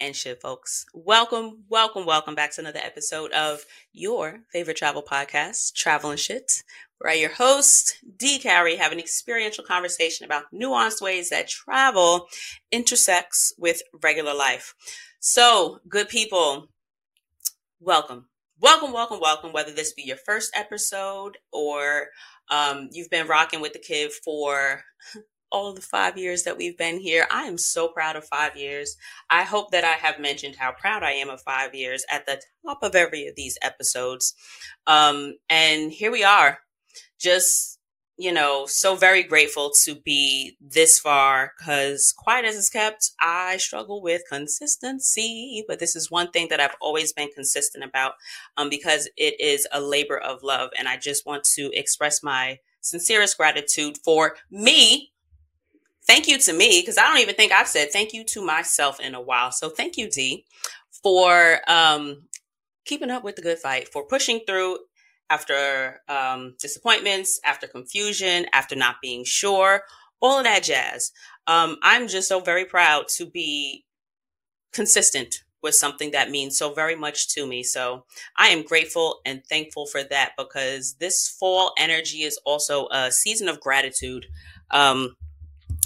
And shit, folks. Welcome, welcome, welcome back to another episode of your favorite travel podcast, Travel and Shit, where I, your host, D. Carrie, have an experiential conversation about nuanced ways that travel intersects with regular life. So, good people, welcome. Welcome, welcome, welcome. Whether this be your first episode or um, you've been rocking with the kid for all of the five years that we've been here. I am so proud of five years. I hope that I have mentioned how proud I am of five years at the top of every of these episodes. Um, and here we are, just, you know, so very grateful to be this far because quiet as it's kept, I struggle with consistency. But this is one thing that I've always been consistent about um, because it is a labor of love. And I just want to express my sincerest gratitude for me thank you to me because I don't even think I've said thank you to myself in a while. So thank you, D, for um, keeping up with the good fight, for pushing through after um, disappointments, after confusion, after not being sure, all of that jazz. Um, I'm just so very proud to be consistent with something that means so very much to me. So I am grateful and thankful for that because this fall energy is also a season of gratitude. Um,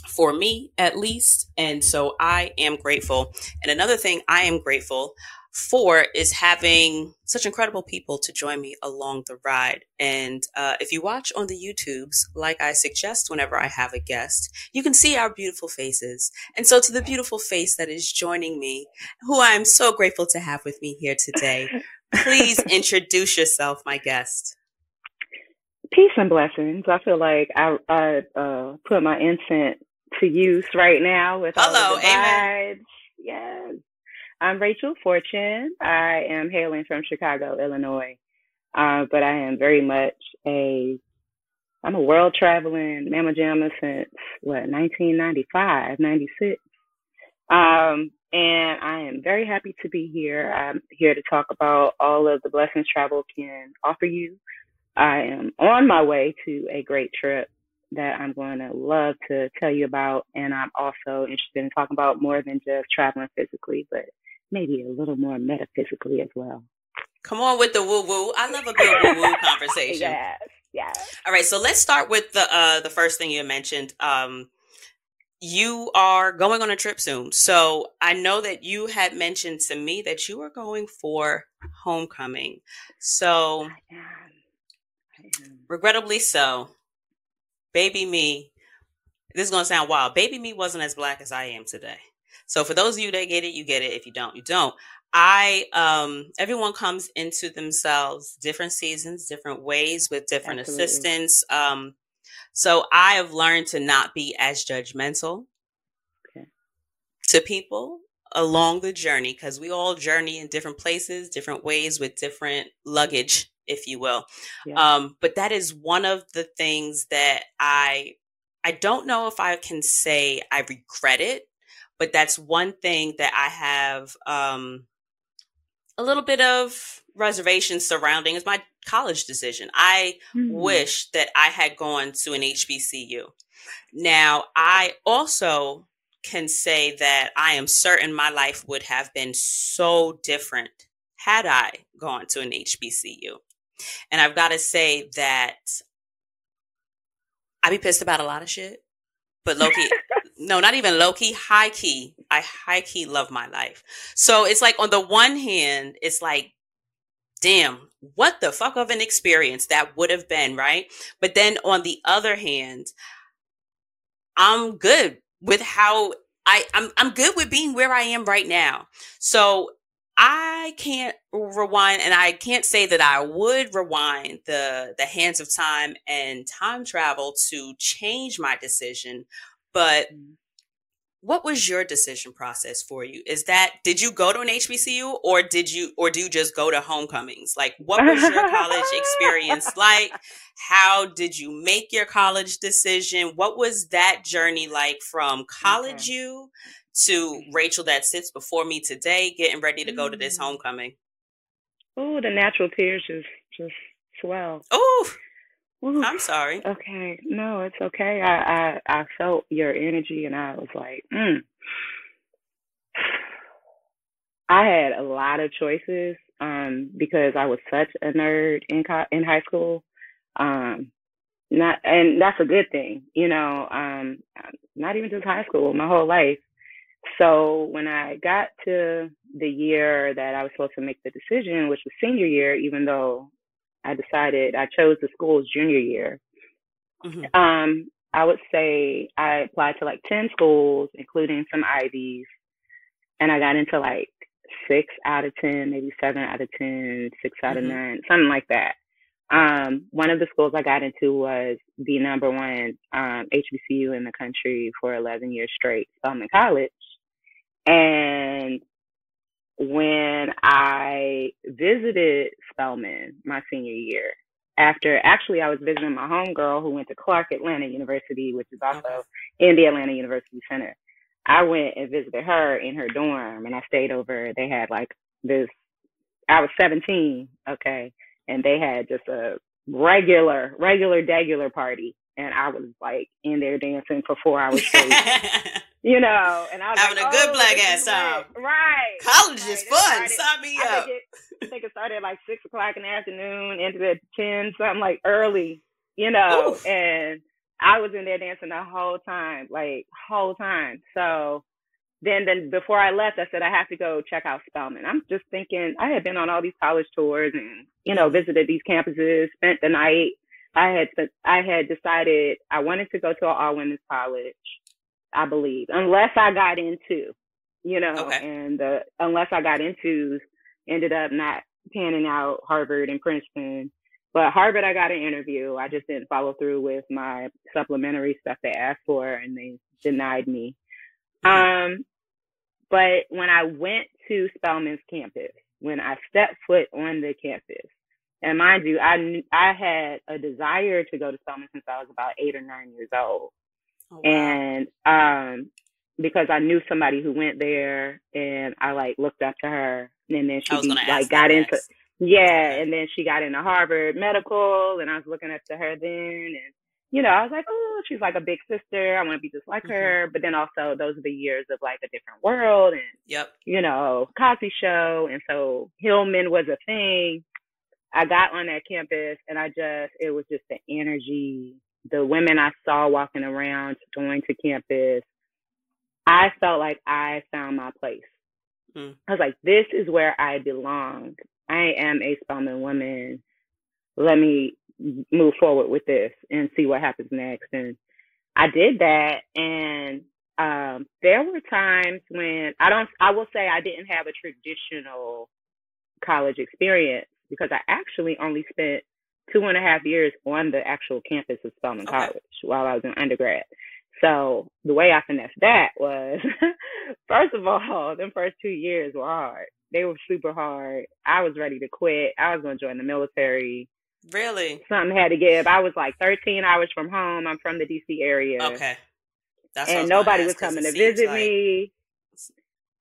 for me at least. And so I am grateful. And another thing I am grateful for is having such incredible people to join me along the ride. And uh, if you watch on the YouTubes, like I suggest whenever I have a guest, you can see our beautiful faces. And so to the beautiful face that is joining me, who I am so grateful to have with me here today, please introduce yourself, my guest. Peace and blessings. I feel like I, I uh, put my incense to use right now with Hello, all the amen. Yes. I'm Rachel Fortune. I am hailing from Chicago, Illinois. Uh, but I am very much a I'm a world traveling Mama Jamma since what 1995, 96. Um, and I am very happy to be here. I'm here to talk about all of the blessings travel can offer you. I am on my way to a great trip that I'm going to love to tell you about. And I'm also interested in talking about more than just traveling physically, but maybe a little more metaphysically as well. Come on with the woo woo. I love a good woo woo conversation. yes, yes. All right, so let's start with the uh, the first thing you mentioned. Um, you are going on a trip soon, so I know that you had mentioned to me that you are going for homecoming. So, I am. I am. regrettably so, baby me, this is going to sound wild. Baby me wasn't as black as I am today. So for those of you that get it, you get it. If you don't, you don't. I um everyone comes into themselves different seasons, different ways with different Absolutely. assistants. Um so I have learned to not be as judgmental okay. to people along the journey because we all journey in different places, different ways with different luggage if you will. Yeah. Um, but that is one of the things that I I don't know if I can say I regret it, but that's one thing that I have um, a little bit of reservations surrounding is my college decision. I mm-hmm. wish that I had gone to an HBCU. Now, I also can say that I am certain my life would have been so different had I gone to an HBCU. And I've got to say that I be pissed about a lot of shit, but low key, no, not even low key, high key. I high key love my life. So it's like on the one hand, it's like, damn, what the fuck of an experience that would have been, right? But then on the other hand, I'm good with how I I'm I'm good with being where I am right now. So I can't rewind and I can't say that I would rewind the the hands of time and time travel to change my decision, but mm. What was your decision process for you? Is that did you go to an HBCU or did you or do you just go to homecomings? Like what was your college experience like? How did you make your college decision? What was that journey like from college okay. you to Rachel that sits before me today, getting ready to go to this mm. homecoming? Oh, the natural tears just just swell. Oh, Ooh, I'm sorry. Okay, no, it's okay. I, I I felt your energy, and I was like, mm. I had a lot of choices um, because I was such a nerd in co- in high school. Um, not and that's a good thing, you know. Um, not even just high school, my whole life. So when I got to the year that I was supposed to make the decision, which was senior year, even though I decided I chose the school's junior year. Mm-hmm. Um, I would say I applied to like 10 schools, including some Ivies, and I got into like six out of 10, maybe seven out of 10, six out mm-hmm. of nine, something like that. Um, one of the schools I got into was the number one um, HBCU in the country for 11 years straight, Spelman College. And when I visited Spelman my senior year, after actually I was visiting my homegirl who went to Clark Atlanta University, which is also okay. in the Atlanta University Center. I went and visited her in her dorm and I stayed over. They had like this, I was 17, okay, and they had just a regular, regular, regular party. And I was like in there dancing for four hours straight. you know, and I was having like, a good oh, black ass time. Right. College right. is fun. Sign me I up. Think it, I think it started at like six o'clock in the afternoon, ended at ten, something like early, you know, Oof. and I was in there dancing the whole time, like whole time. So then, then before I left, I said I have to go check out Spelman. I'm just thinking I had been on all these college tours and you know visited these campuses, spent the night. I had I had decided I wanted to go to an all women's college I believe, unless I got into, you know, okay. and the unless I got into ended up not panning out Harvard and Princeton. But Harvard, I got an interview. I just didn't follow through with my supplementary stuff they asked for, and they denied me. Mm-hmm. Um, but when I went to Spelman's campus, when I stepped foot on the campus, and mind you, I knew, I had a desire to go to Spelman since I was about eight or nine years old. Oh, wow. And um because I knew somebody who went there and I like looked up to her and then she like got into next. yeah, and then she got into Harvard Medical and I was looking up to her then and you know, I was like, oh, she's like a big sister. I want to be just like mm-hmm. her. But then also those are the years of like a different world and, yep. you know, Cosby show. And so Hillman was a thing. I got on that campus and I just, it was just the energy the women I saw walking around, going to campus, I felt like I found my place. Mm. I was like, this is where I belong. I am a Spelman woman. Let me move forward with this and see what happens next. And I did that. And um, there were times when I don't, I will say I didn't have a traditional college experience because I actually only spent two and a half years on the actual campus of Spelman okay. College while I was in undergrad. So the way I finessed that was, first of all, them first two years were hard. They were super hard. I was ready to quit. I was going to join the military. Really? Something had to give. I was like 13 hours from home. I'm from the DC area. Okay. That's and nobody was coming to visit like... me.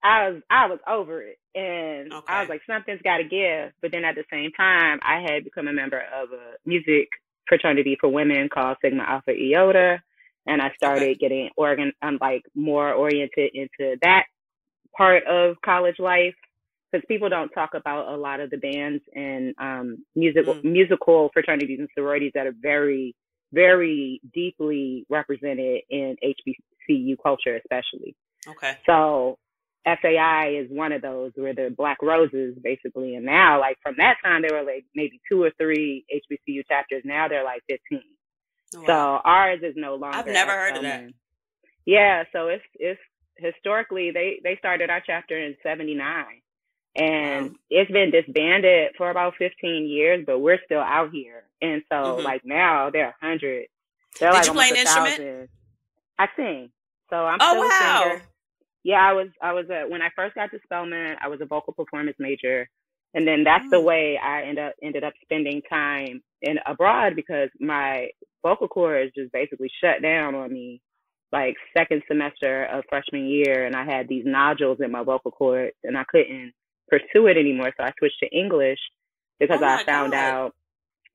I was I was over it, and okay. I was like, something's got to give. But then at the same time, I had become a member of a music fraternity for women called Sigma Alpha Iota, and I started okay. getting organ, I'm um, like more oriented into that part of college life because people don't talk about a lot of the bands and um, musical mm. musical fraternities and sororities that are very very deeply represented in HBCU culture, especially. Okay. So SAI is one of those where the Black Roses basically, and now like from that time there were like maybe two or three HBCU chapters. Now they're like fifteen. wow. So ours is no longer. I've never heard of that. Yeah, so it's it's historically they they started our chapter in '79, and wow. it's been disbanded for about 15 years, but we're still out here. And so mm-hmm. like now there are hundred. They're Did like you play an instrument? I sing. So I'm oh, still wow. a singer yeah, I was I was a when I first got to Spelman, I was a vocal performance major. And then that's the mm. way I end up ended up spending time in abroad because my vocal cords just basically shut down on me like second semester of freshman year and I had these nodules in my vocal cords and I couldn't pursue it anymore. So I switched to English because oh I found God. out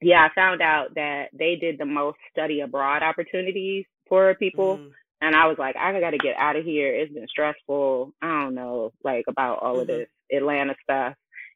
yeah, I found out that they did the most study abroad opportunities for people. Mm. And I was like, I got to get out of here. It's been stressful. I don't know, like about all mm-hmm. of this Atlanta stuff.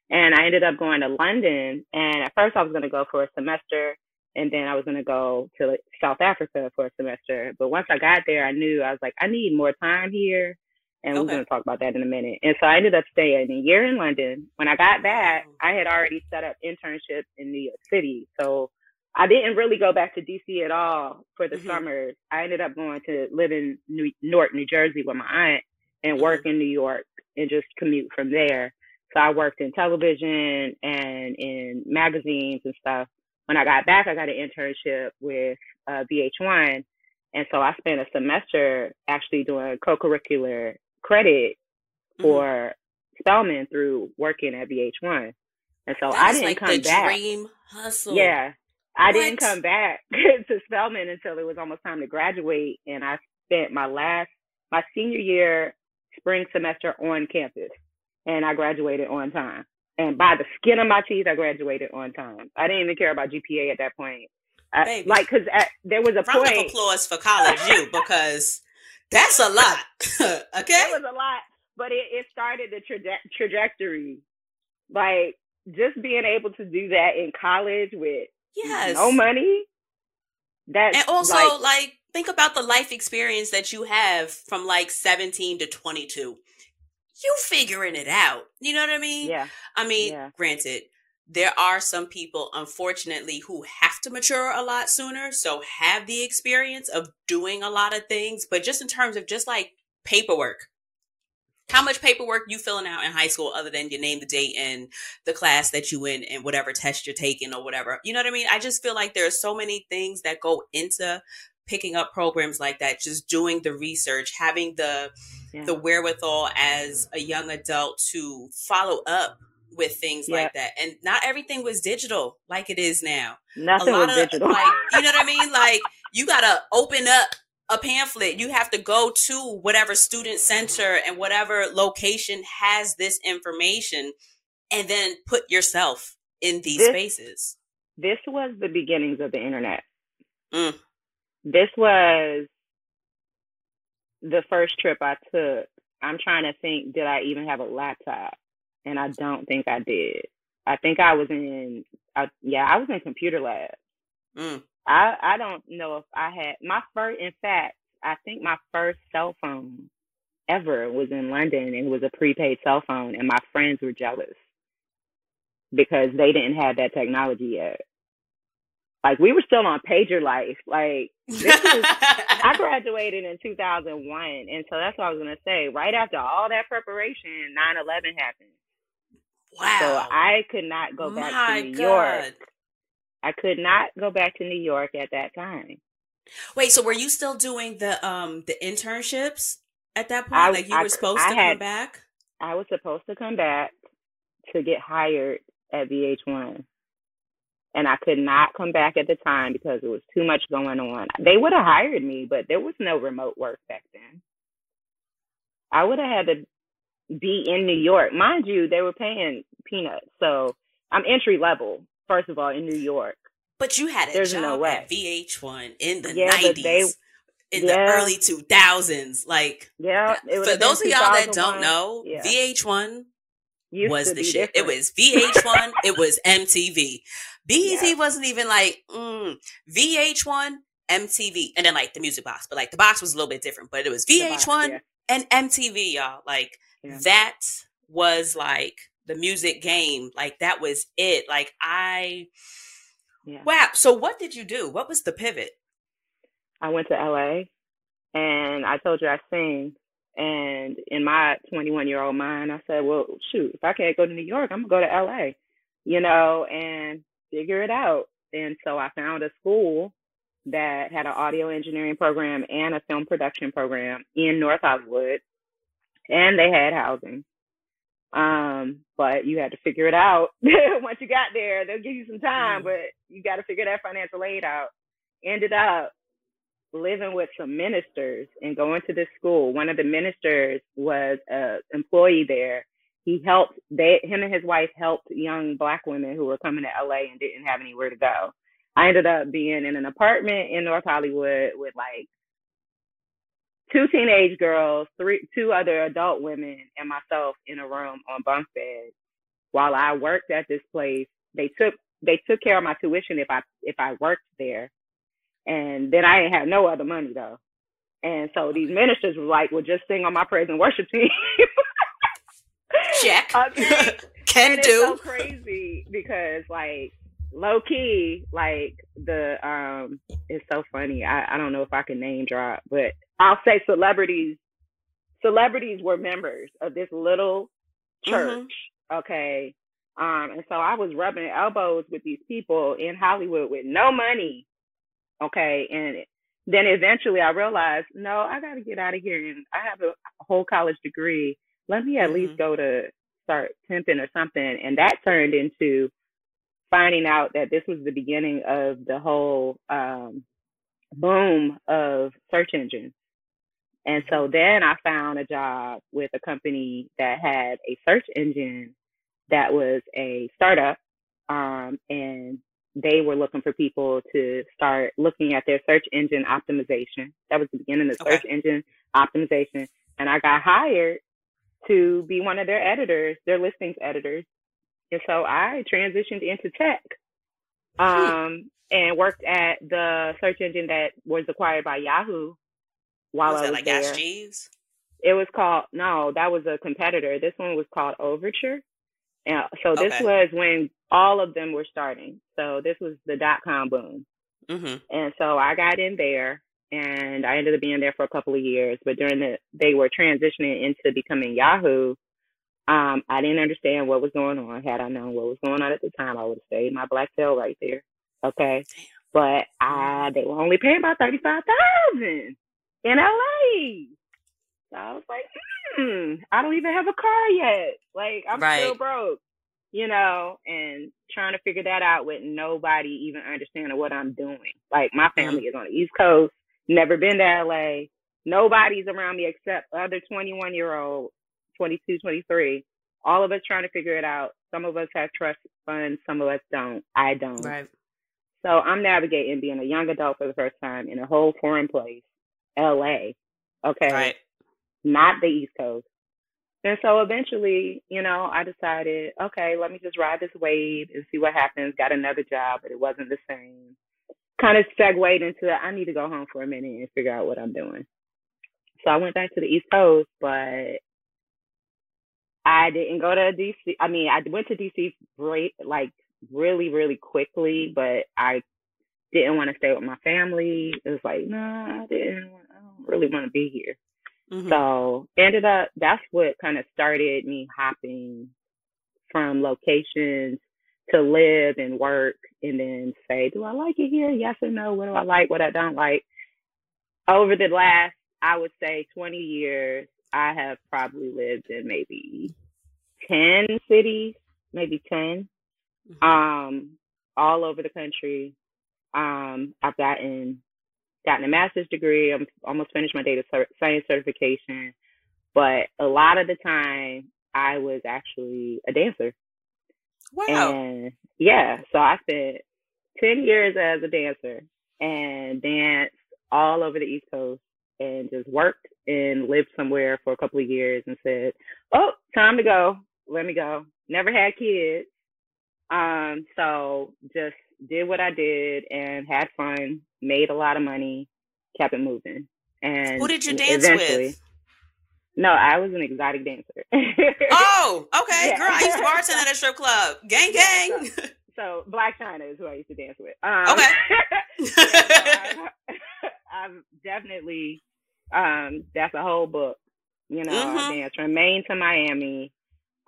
And I ended up going to London. And at first, I was going to go for a semester, and then I was going to go to South Africa for a semester. But once I got there, I knew I was like, I need more time here. And okay. we're going to talk about that in a minute. And so I ended up staying a year in London. When I got back, I had already set up internships in New York City. So I didn't really go back to DC at all for the mm-hmm. summers. I ended up going to live in New- Newark, New Jersey with my aunt and mm-hmm. work in New York and just commute from there. So I worked in television and in magazines and stuff. When I got back, I got an internship with uh, VH1. And so I spent a semester actually doing co-curricular credit mm-hmm. for Spelman through working at VH1. And so I didn't like come back. Dream hustle. Yeah. I didn't come back to Spelman until it was almost time to graduate. And I spent my last, my senior year spring semester on campus and I graduated on time. And by the skin of my teeth, I graduated on time. I didn't even care about GPA at that point. I, like, cause there was a Round point. of applause for college you because that's a lot. okay, that was a lot, but it, it started the traje- trajectory. Like just being able to do that in college with yes. no money. That and also like, like think about the life experience that you have from like 17 to 22 you figuring it out. You know what I mean? Yeah. I mean, yeah. granted, there are some people, unfortunately, who have to mature a lot sooner, so have the experience of doing a lot of things. But just in terms of just like paperwork, how much paperwork you filling out in high school other than your name, the date, and the class that you in, and whatever test you're taking or whatever. You know what I mean? I just feel like there are so many things that go into picking up programs like that, just doing the research, having the yeah. the wherewithal as a young adult to follow up with things yeah. like that. And not everything was digital like it is now. Nothing was of, digital. Like, you know what I mean? Like you gotta open up a pamphlet. You have to go to whatever student center and whatever location has this information and then put yourself in these this, spaces. This was the beginnings of the internet. Mm. This was the first trip I took. I'm trying to think, did I even have a laptop? And I don't think I did. I think I was in, I, yeah, I was in computer lab. Mm. I I don't know if I had my first. In fact, I think my first cell phone ever was in London, and it was a prepaid cell phone, and my friends were jealous because they didn't have that technology yet like we were still on pager life. Like I graduated in 2001, and so that's what I was gonna say. Right after all that preparation, 9/11 happened. Wow! So I could not go back My to New God. York. I could not go back to New York at that time. Wait, so were you still doing the um the internships at that point? I, like you I, were supposed I to had, come back? I was supposed to come back to get hired at VH1 and I could not come back at the time because there was too much going on. They would have hired me, but there was no remote work back then. I would have had to be in New York. Mind you, they were paying peanuts. So I'm entry level, first of all, in New York. But you had a There's job no way. at VH1 in the yeah, 90s. They, in yeah. the early 2000s. Like, yeah, for those of y'all that don't know, yeah. VH1 Used was the shit. Different. It was VH1, it was MTV. BET wasn't even like mm, VH1, MTV, and then like the music box. But like the box was a little bit different. But it was VH1 box, and MTV, y'all. Like that was like the music game. Like that was it. Like I. Wow. So what did you do? What was the pivot? I went to LA, and I told you I sing. And in my 21 year old mind, I said, well, shoot, if I can't go to New York, I'm going to go to LA, you know, and figure it out. And so I found a school that had an audio engineering program and a film production program in North Hollywood, and they had housing. Um, but you had to figure it out once you got there. They'll give you some time, mm. but you got to figure that financial aid out. Ended up living with some ministers and going to this school. One of the ministers was a employee there, he helped they him and his wife helped young black women who were coming to LA and didn't have anywhere to go. I ended up being in an apartment in North Hollywood with like two teenage girls, three two other adult women, and myself in a room on bunk beds. While I worked at this place, they took they took care of my tuition if I if I worked there, and then I didn't have no other money though. And so these ministers were like, "Well, just sing on my praise and worship team." Check. Okay. Can and do. It's so crazy because like low key, like the um, it's so funny. I I don't know if I can name drop, but I'll say celebrities. Celebrities were members of this little church. Mm-hmm. Okay. Um, and so I was rubbing elbows with these people in Hollywood with no money. Okay. And then eventually I realized, no, I got to get out of here. And I have a whole college degree. Let me at Mhm. least go to start temping or something. And that turned into finding out that this was the beginning of the whole um, boom of search engines. And so then I found a job with a company that had a search engine that was a startup. Um, and they were looking for people to start looking at their search engine optimization. That was the beginning of Okay. search engine optimization. And I got hired to be one of their editors, their listings editors. And so I transitioned into tech um, and worked at the search engine that was acquired by Yahoo while was I was like there. Ask Jeeves? It was called no, that was a competitor. This one was called Overture. And so this Okay. was when all of them were starting. So this was the dot com boom. Mm-hmm. And so I got in there and I ended up being there for a couple of years. But during the they were transitioning into becoming Yahoo, um, I didn't understand what was going on. Had I known what was going on at the time, I would have stayed my black tail right there. Okay. But I they were only paying about thirty five thousand in LA. So I was like, hmm, I don't even have a car yet. Like I'm still broke, you know, and trying to figure that out with nobody even understanding what I'm doing. Like my family is on the East Coast, never been to LA. Nobody's around me except other 21 year old, 22, 23. All of us trying to figure it out. Some of us have trust funds, some of us don't. I don't. Right. So I'm navigating being a young adult for the first time in a whole foreign place, LA. Okay Right. not the East Coast. And so eventually, you know, I decided, okay, let me just ride this wave and see what happens. Got another job, but it wasn't the same. Kind of segued into I need to go home for a minute and figure out what I'm doing. So I went back to the East Coast, but I didn't go to DC. I mean, I went to DC great, like really, really quickly, but I didn't want to stay with my family. It was like, no, I didn't. I don't really want to be here. Mhm. So ended up that's what kind of started me hopping from locations to live and work and then say, do I like it here? Yes or no? What do I like? What I don't like? Over the last, I would say 20 years, I have probably lived in maybe 10 cities, maybe 10, Mhm. um, all over the country. Um, I've gotten gotten a master's degree. I'm almost finished my data science certification, but a lot of the time I was actually a dancer. Wow. And yeah, so I spent 10 years as a dancer and danced all over the East Coast and just worked and lived somewhere for a couple of years and said, Oh, time to go. Let me go. Never had kids. Um, so just did what I did and had fun, made a lot of money, kept it moving. And Who did you dance with? No, I was an exotic dancer. Oh, okay, Yeah. girl. I used to bartend at a strip club. Gang, Yeah, gang. so Blac Chyna is who I used to dance with. Um, Okay. yeah, so I've, I've definitely um that's a whole book. You know, Mhm. I danced from Maine to Miami.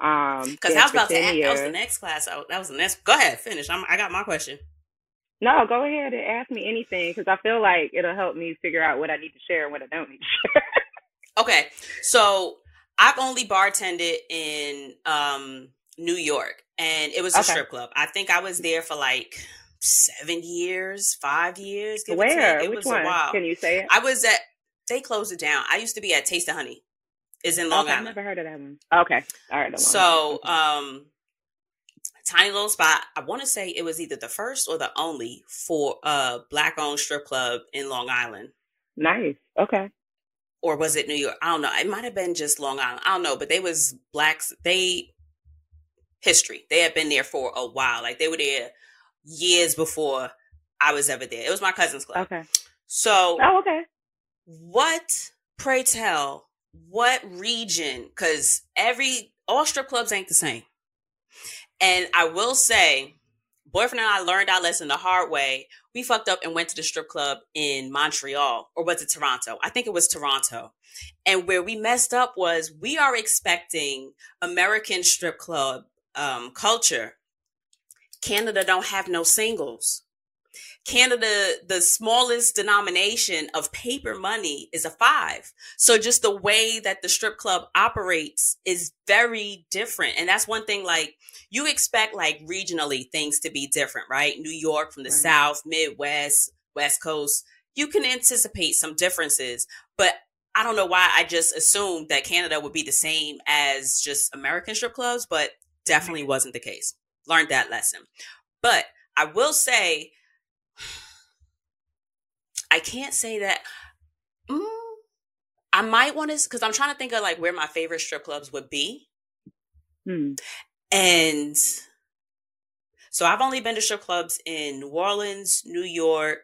Um Because I was about to 10 ask. That was the next class. I, that was the next. Go ahead, finish. I'm, I got my question. No, go ahead and ask me anything because I feel like it'll help me figure out what I need to share and what I don't need to share. Okay, so I've only bartended in um, New York, and it was a Okay. strip club. I think I was there for like seven years, five years. Give or take. Where? It Which was one? a while. Can you say it? I was at. They closed it down. I used to be at Taste of Honey. Is in Long okay, Island. I've never heard of that one. Okay, all right. So, um, tiny little spot. I want to say it was either the first or the only for uh black owned strip club in Long Island. Nice. Okay. Or was it New York? I don't know. It might have been just Long Island. I don't know, but they was blacks. They history. They had been there for a while. Like they were there years before I was ever there. It was my cousin's club. Okay. So, Oh, okay. what? Pray tell, what region? Because every all strip clubs ain't the same. And I will say, boyfriend and I learned our lesson the hard way. We fucked up and went to the strip club in Montreal, or was it Toronto? I think it was Toronto. And where we messed up was we are expecting American strip club um, culture. Canada don't have no singles. Canada, the smallest denomination of paper money is a five. So just the way that the strip club operates is very different. And that's one thing like you expect like regionally things to be different, right? New York from the Right. South, Midwest, West Coast. You can anticipate some differences, but I don't know why I just assumed that Canada would be the same as just American strip clubs, but definitely wasn't the case. Learned that lesson. But I will say, I can't say that. Mm, I might want to, because I'm trying to think of like where my favorite strip clubs would be. Hmm. And so I've only been to strip clubs in New Orleans, New York.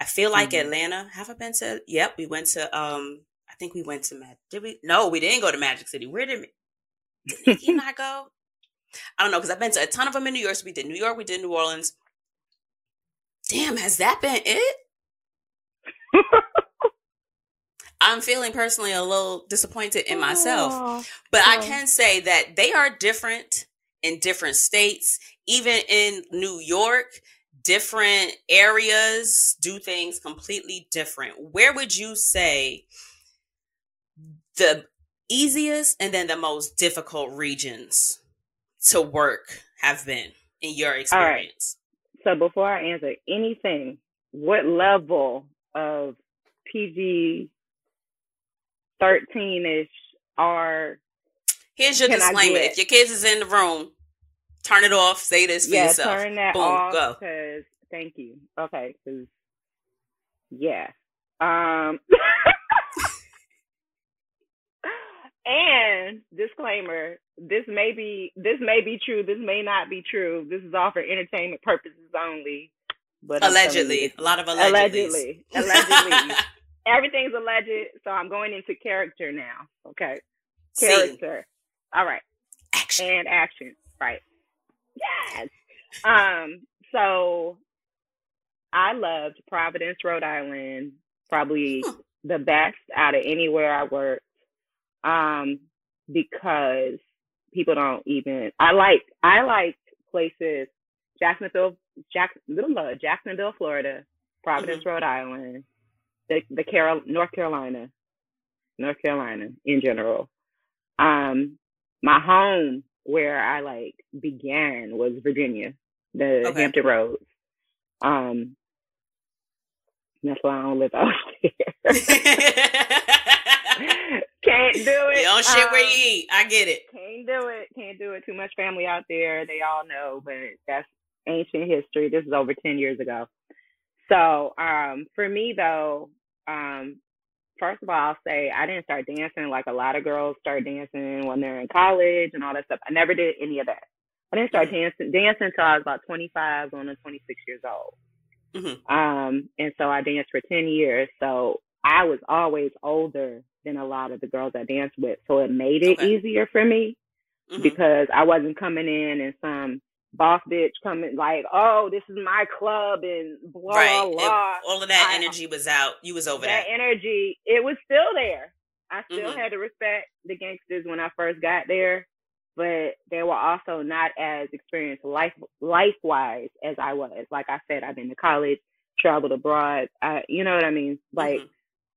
I feel like Mhm. Atlanta. Have I been to? Yep, we went to. Um, I think we went to Mag. Did we? No, we didn't go to Magic City. Where did, did Nikki and I go? I don't know because I've been to a ton of them in New York. So we did New York. We did New Orleans. Damn, has that been it? I'm feeling personally a little disappointed in myself. Oh, But I Oh. can say that they are different in different states. Even in New York, different areas do things completely different. Where would you say the easiest and then the most difficult regions to work have been in your experience? So before I answer anything, what level of PG thirteen ish are Here's your disclaimer. If your kids is in the room, turn it off, say this for yeah, yourself. turn that Boom, off go. because thank you. Okay, 'cause- yeah. Um and disclaimer, this may be this may be true, this may not be true. This is all for entertainment purposes only. But Allegedly. A lot of allegedly. allegedly. Allegedly. Everything's alleged, so I'm going into character now. Okay. Character. All right Action. and action. Right. Yes. Um, so I loved Providence, Rhode Island, probably Hmm. the best out of anywhere I worked. Um, because people don't even I like I like places Jacksonville Jack little Jacksonville, Florida, Providence, Rhode Island, the the Carol North Carolina, North Carolina in general. Um, my home where I like began was Virginia, the Okay. Hampton Roads. Um, that's why I don't live out there. Can't do it. you don't shit where Um, you eat. I get it. can't do it. Can't do it. Too much family out there. They all know, but that's ancient history. This is over 10 years ago. So, um, for me though, um, first of all, I'll say I didn't start dancing like a lot of girls start dancing when they're in college and all that stuff. I never did any of that. I didn't start dancing dancing until I was about 25, going to 26 years old. Mhm. Um, and so I danced for 10 years. So I was always older than a lot of the girls I danced with. So it made it Okay. easier for me Mhm. because I wasn't coming in and some boss bitch coming like, oh, this is my club and blah right. blah It- blah. all of that I- energy was out. You was over that that. energy, it was still there. I still Mhm. had to respect the gangsters when I first got there, but they were also not as experienced life life wise as I was. Like I said, I've been to college, traveled abroad. I, you know what I mean? Like Mhm.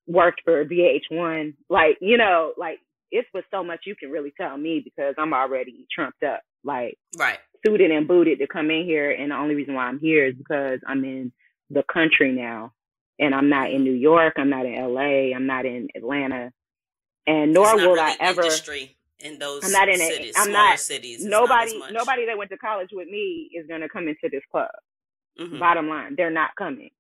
Worked for VH1. Like you know, like it's was so much you can really tell me because I'm already trumped up. Like Right. suited and booted to come in here. And the only reason why I'm here is because I'm in the country now. And I'm not in New York. I'm not in LA. I'm not in Atlanta. and nor will really I ever industry in those. I'm not in cities, it. I'm not cities. Nobody, not nobody that went to college with me is going to come into this club. Mm-hmm. Bottom line, they're not coming.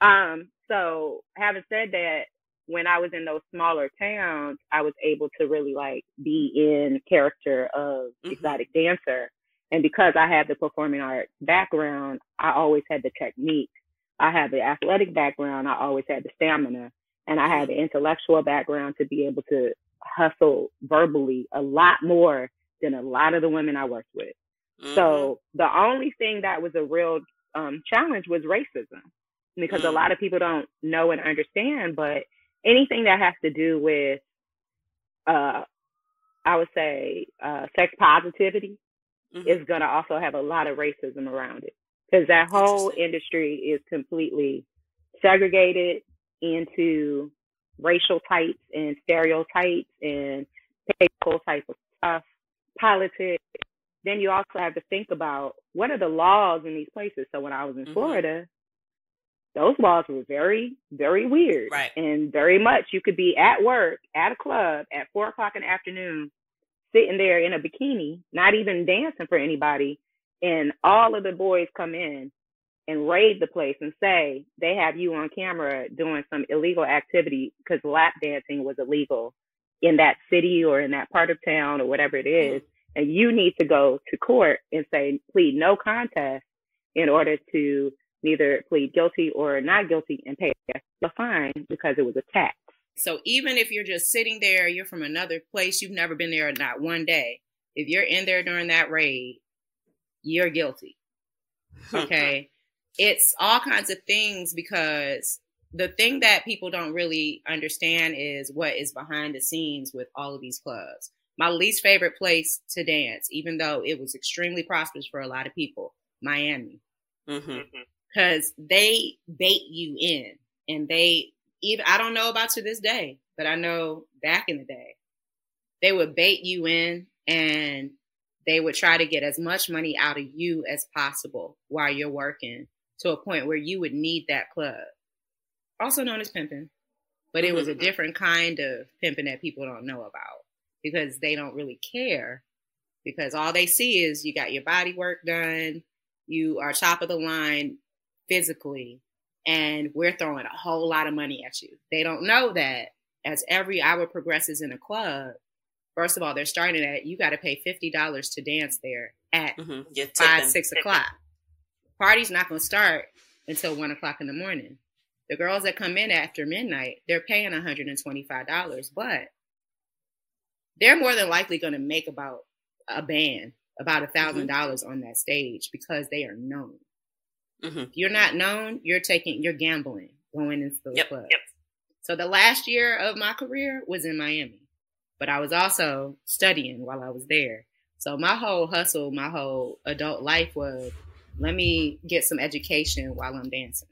Um. So having said that, when I was in those smaller towns, I was able to really like be in character of mm-hmm. exotic dancer. And because I had the performing arts background, I always had the technique. I had the athletic background. I always had the stamina and I had the intellectual background to be able to hustle verbally a lot more than a lot of the women I worked with. Mm-hmm. So the only thing that was a real um, challenge was racism because mm-hmm. a lot of people don't know and understand, but anything that has to do with, uh, I would say, uh, sex positivity mm-hmm. is going to also have a lot of racism around it because that whole industry is completely segregated into racial types and stereotypes and political type of stuff, politics. Then you also have to think about what are the laws in these places. So when I was in mm-hmm. Florida, those laws were very, very weird. Right. And very much you could be at work, at a club at four o'clock in the afternoon, sitting there in a bikini, not even dancing for anybody. And all of the boys come in and raid the place and say they have you on camera doing some illegal activity because lap dancing was illegal in that city or in that part of town or whatever it is, mm-hmm. and you need to go to court and say plead no contest in order to neither plead guilty or not guilty and pay a fine because it was a tax. So even if you're just sitting there, you're from another place, you've never been there not one day. If you're in there during that raid, you're guilty. Okay it's all kinds of things because the thing that people don't really understand is what is behind the scenes with all of these clubs. My least favorite place to dance, even though it was extremely prosperous for a lot of people, Miami. Mm-hmm. Mm-hmm. Because they bait you in and they even, I don't know about to this day, but I know back in the day, they would bait you in and they would try to get as much money out of you as possible while you're working to a point where you would need that club, also known as pimping. But it was a mm-hmm. different kind of pimping that people don't know about because they don't really care because all they see is you got your body work done, you are top of the line physically, and we're throwing a whole lot of money at you. They don't know that as every hour progresses in a club, first of all, they're starting at you got to pay fifty dollars to dance there at mm-hmm. five, six o'clock party's not going to start until one o'clock in the morning. The girls that come in after midnight, they're paying $125, but they're more than likely going to make about a band, about a thousand mm-hmm. dollars on that stage because they are known. Mm-hmm. If you're not known, you're taking, you're gambling going into the yep, clubs. Yep. So the last year of my career was in Miami, but I was also studying while I was there. So my whole hustle, my whole adult life was let me get some education while I'm dancing.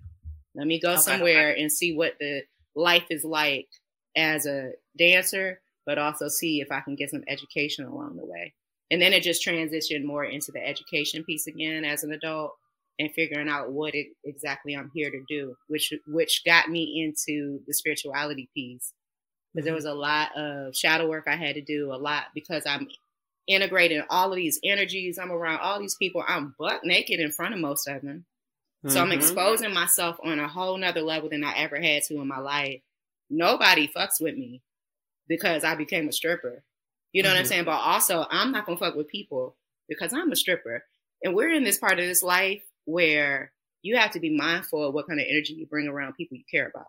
Let me go okay, somewhere okay. and see what the life is like as a dancer, but also see if I can get some education along the way. And then it just transitioned more into the education piece again as an adult and figuring out what it, exactly I'm here to do, which which got me into the spirituality piece. Because there mm-hmm. was a lot of shadow work I had to do, a lot because I'm integrating all of these energies. I'm around all these people. I'm butt naked in front of most of them. Mm-hmm. So I'm mm-hmm. exposing myself on a whole nother level than I ever had to in my life. Nobody fucks with me because I became a stripper. You know mm-hmm. what I'm mm-hmm. saying? But also, I'm not gonna fuck with people because I'm a stripper. And we're in this part of this life where you have to be mindful of what kind of energy you bring around people you care about.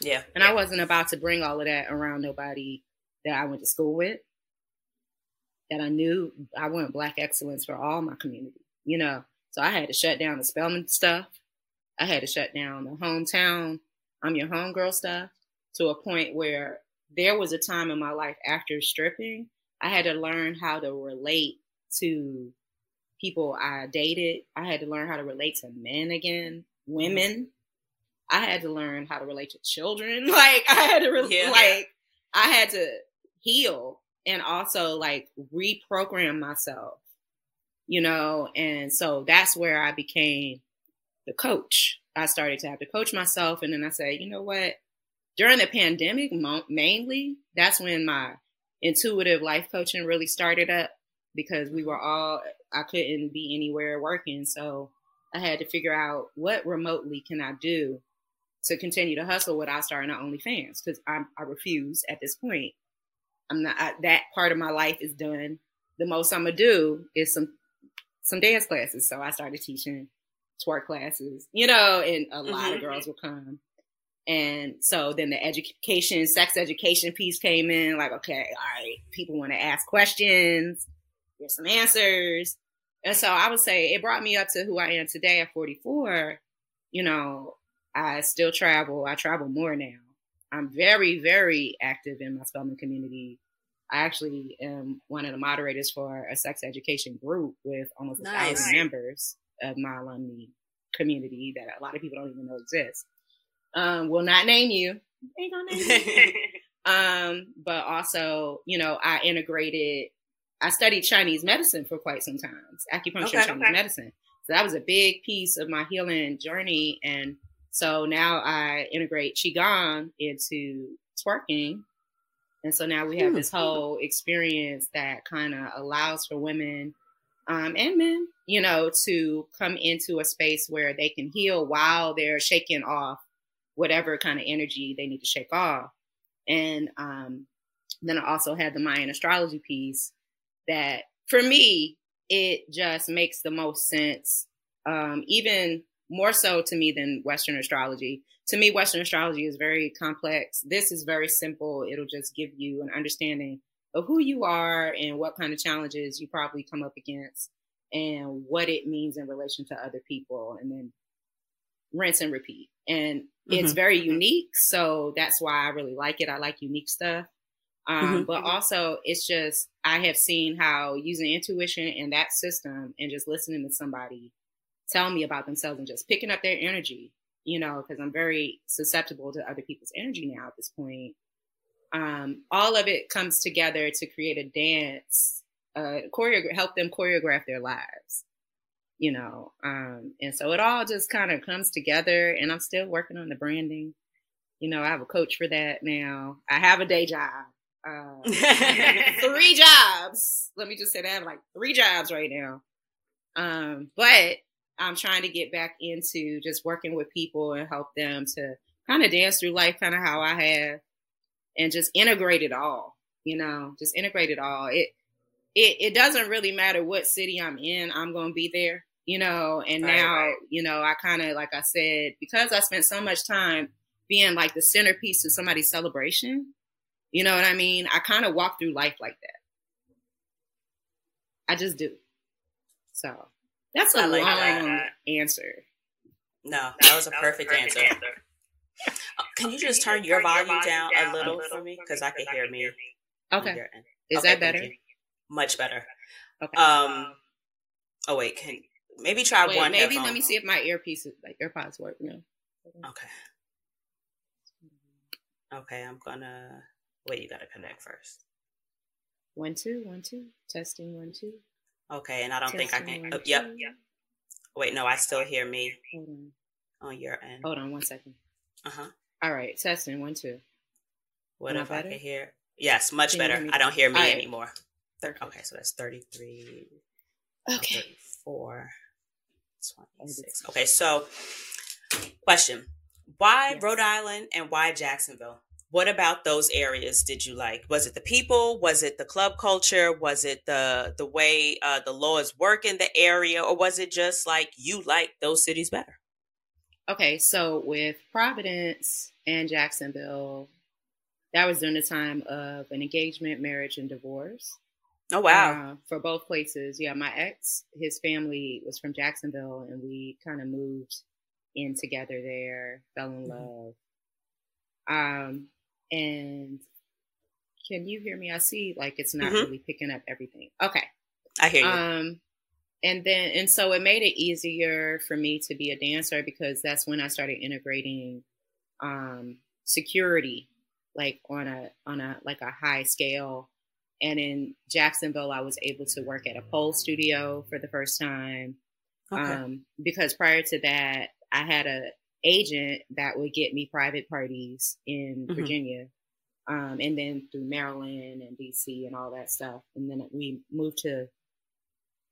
Yeah. And yeah. I wasn't about to bring all of that around nobody that I went to school with that I knew I wanted black excellence for all my community, you know. So I had to shut down the Spelman stuff. I had to shut down the hometown, I'm your homegirl stuff to a point where there was a time in my life after stripping, I had to learn how to relate to people I dated. I had to learn how to relate to men again, women. Mm-hmm. I had to learn how to relate to children. Like I had to re- yeah. like I had to heal and also like reprogram myself, you know, and so that's where I became the coach. I started to have to coach myself, and then I said, you know what? during the pandemic, mainly, that's when my intuitive life coaching really started up because we were all, I couldn't be anywhere working. So I had to figure out what remotely can I do to continue to hustle without starting an OnlyFans because I, I refuse at this point. I'm not, I, that part of my life is done. The most I'm gonna do is some, some dance classes. So I started teaching twerk classes, you know, and a lot mm-hmm. of girls will come. And so then the education, sex education piece came in like, okay, all right, people want to ask questions. There's some answers. And so I would say it brought me up to who I am today at 44. You know, I still travel. I travel more now. I'm very, very active in my Spelman community. I actually am one of the moderators for a sex education group with almost nice. a thousand members of my alumni community that a lot of people don't even know exists. Um, will not name you. Ain't gonna name you. um, but also, you know, I integrated. I studied Chinese medicine for quite some time, acupuncture, okay, Chinese okay. medicine. So that was a big piece of my healing journey, and so now I integrate qigong into twerking, and so now we have this hmm. whole experience that kind of allows for women um, and men, you know, to come into a space where they can heal while they're shaking off whatever kind of energy they need to shake off. And um, then I also had the Mayan astrology piece that for me, it just makes the most sense, um, even more so to me than Western astrology. To me, Western astrology is very complex. This is very simple. It'll just give you an understanding of who you are and what kind of challenges you probably come up against and what it means in relation to other people. And then rinse and repeat. And mm-hmm. it's very unique. So that's why I really like it. I like unique stuff. Um, mm-hmm. But also, it's just, I have seen how using intuition and that system and just listening to somebody tell me about themselves and just picking up their energy, you know, because I'm very susceptible to other people's energy now at this point. Um, all of it comes together to create a dance, uh, choreograph, help them choreograph their lives you know. Um, and so it all just kind of comes together. And I'm still working on the branding. You know, I have a coach for that now. I have a day job. Uh, three jobs. Let me just say that I have like three jobs right now. Um, but I'm trying to get back into just working with people and help them to kind of dance through life, kind of how I have, and just integrate it all. You know, just integrate it all. It it it doesn't really matter what city I'm in. I'm going to be there you know, and right, now, right. you know, I kind of, like I said, because I spent so much time being like the centerpiece of somebody's celebration, you know what I mean? I kind of walk through life like that. I just do. So that's a like long that. answer. No, that was a perfect, perfect answer. answer. Uh, can you just turn your volume down a little for me? Because I can hear me. Okay. Is okay, that better? Much better. Okay. Um. Oh wait, can Maybe try Wait, one. Maybe headphone. let me see if my earpiece, like AirPods, work. No. Okay. Okay, I'm gonna wait. You gotta connect first. One two one two testing one two. Okay, and I don't testing, think I can. One, oh, yep. Yep. Wait, no, I still hear me on. on your end. Hold on one second. Uh huh. All right, testing one two. What Am if I, I can hear? Yes, much can better. I don't hear me right. anymore. 30. Okay, so that's thirty three. Okay. 34. 26. Okay, so question. Why yes. Rhode Island and why Jacksonville? What about those areas did you like? Was it the people? Was it the club culture? Was it the the way uh, the laws work in the area, or was it just like you like those cities better? Okay, so with Providence and Jacksonville, that was during the time of an engagement, marriage, and divorce. Oh wow! Uh, for both places, yeah. My ex, his family was from Jacksonville, and we kind of moved in together there. Fell in mm-hmm. love. Um, and can you hear me? I see like it's not mm-hmm. really picking up everything. Okay, I hear you. Um, and then and so it made it easier for me to be a dancer because that's when I started integrating um security like on a on a like a high scale and in Jacksonville, I was able to work at a pole studio for the first time. Okay. Um, because prior to that, I had a agent that would get me private parties in Mhm. Virginia, um, and then through Maryland and DC and all that stuff. And then we moved to.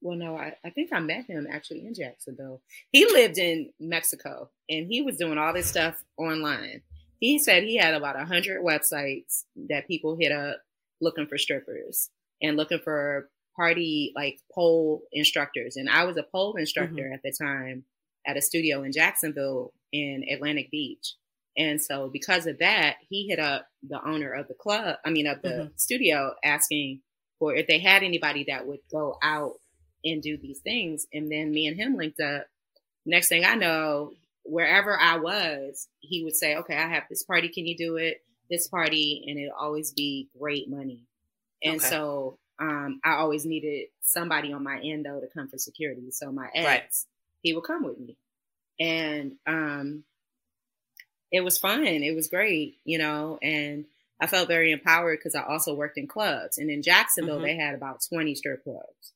Well, no, I, I think I met him actually in Jacksonville. He lived in Mexico and he was doing all this stuff online. He said he had about a hundred websites that people hit up looking for strippers and looking for party like pole instructors. And I was a pole instructor at the time at a studio in Jacksonville in Atlantic Beach. And so because of that, he hit up the owner of the club, I mean of the studio asking for if they had anybody that would go out and do these things. And then me and him linked up. Next thing I know, wherever I was, he would say, Okay, I have this party, can you do it? This party, and it'll always be great money. And Okay. so um, I always needed somebody on my end though to come for security. So my ex, Right. he would come with me. And um, it was fun. It was great, you know, and I felt very empowered because I also worked in clubs. And in Jacksonville, Mhm. they had about 20 strip clubs.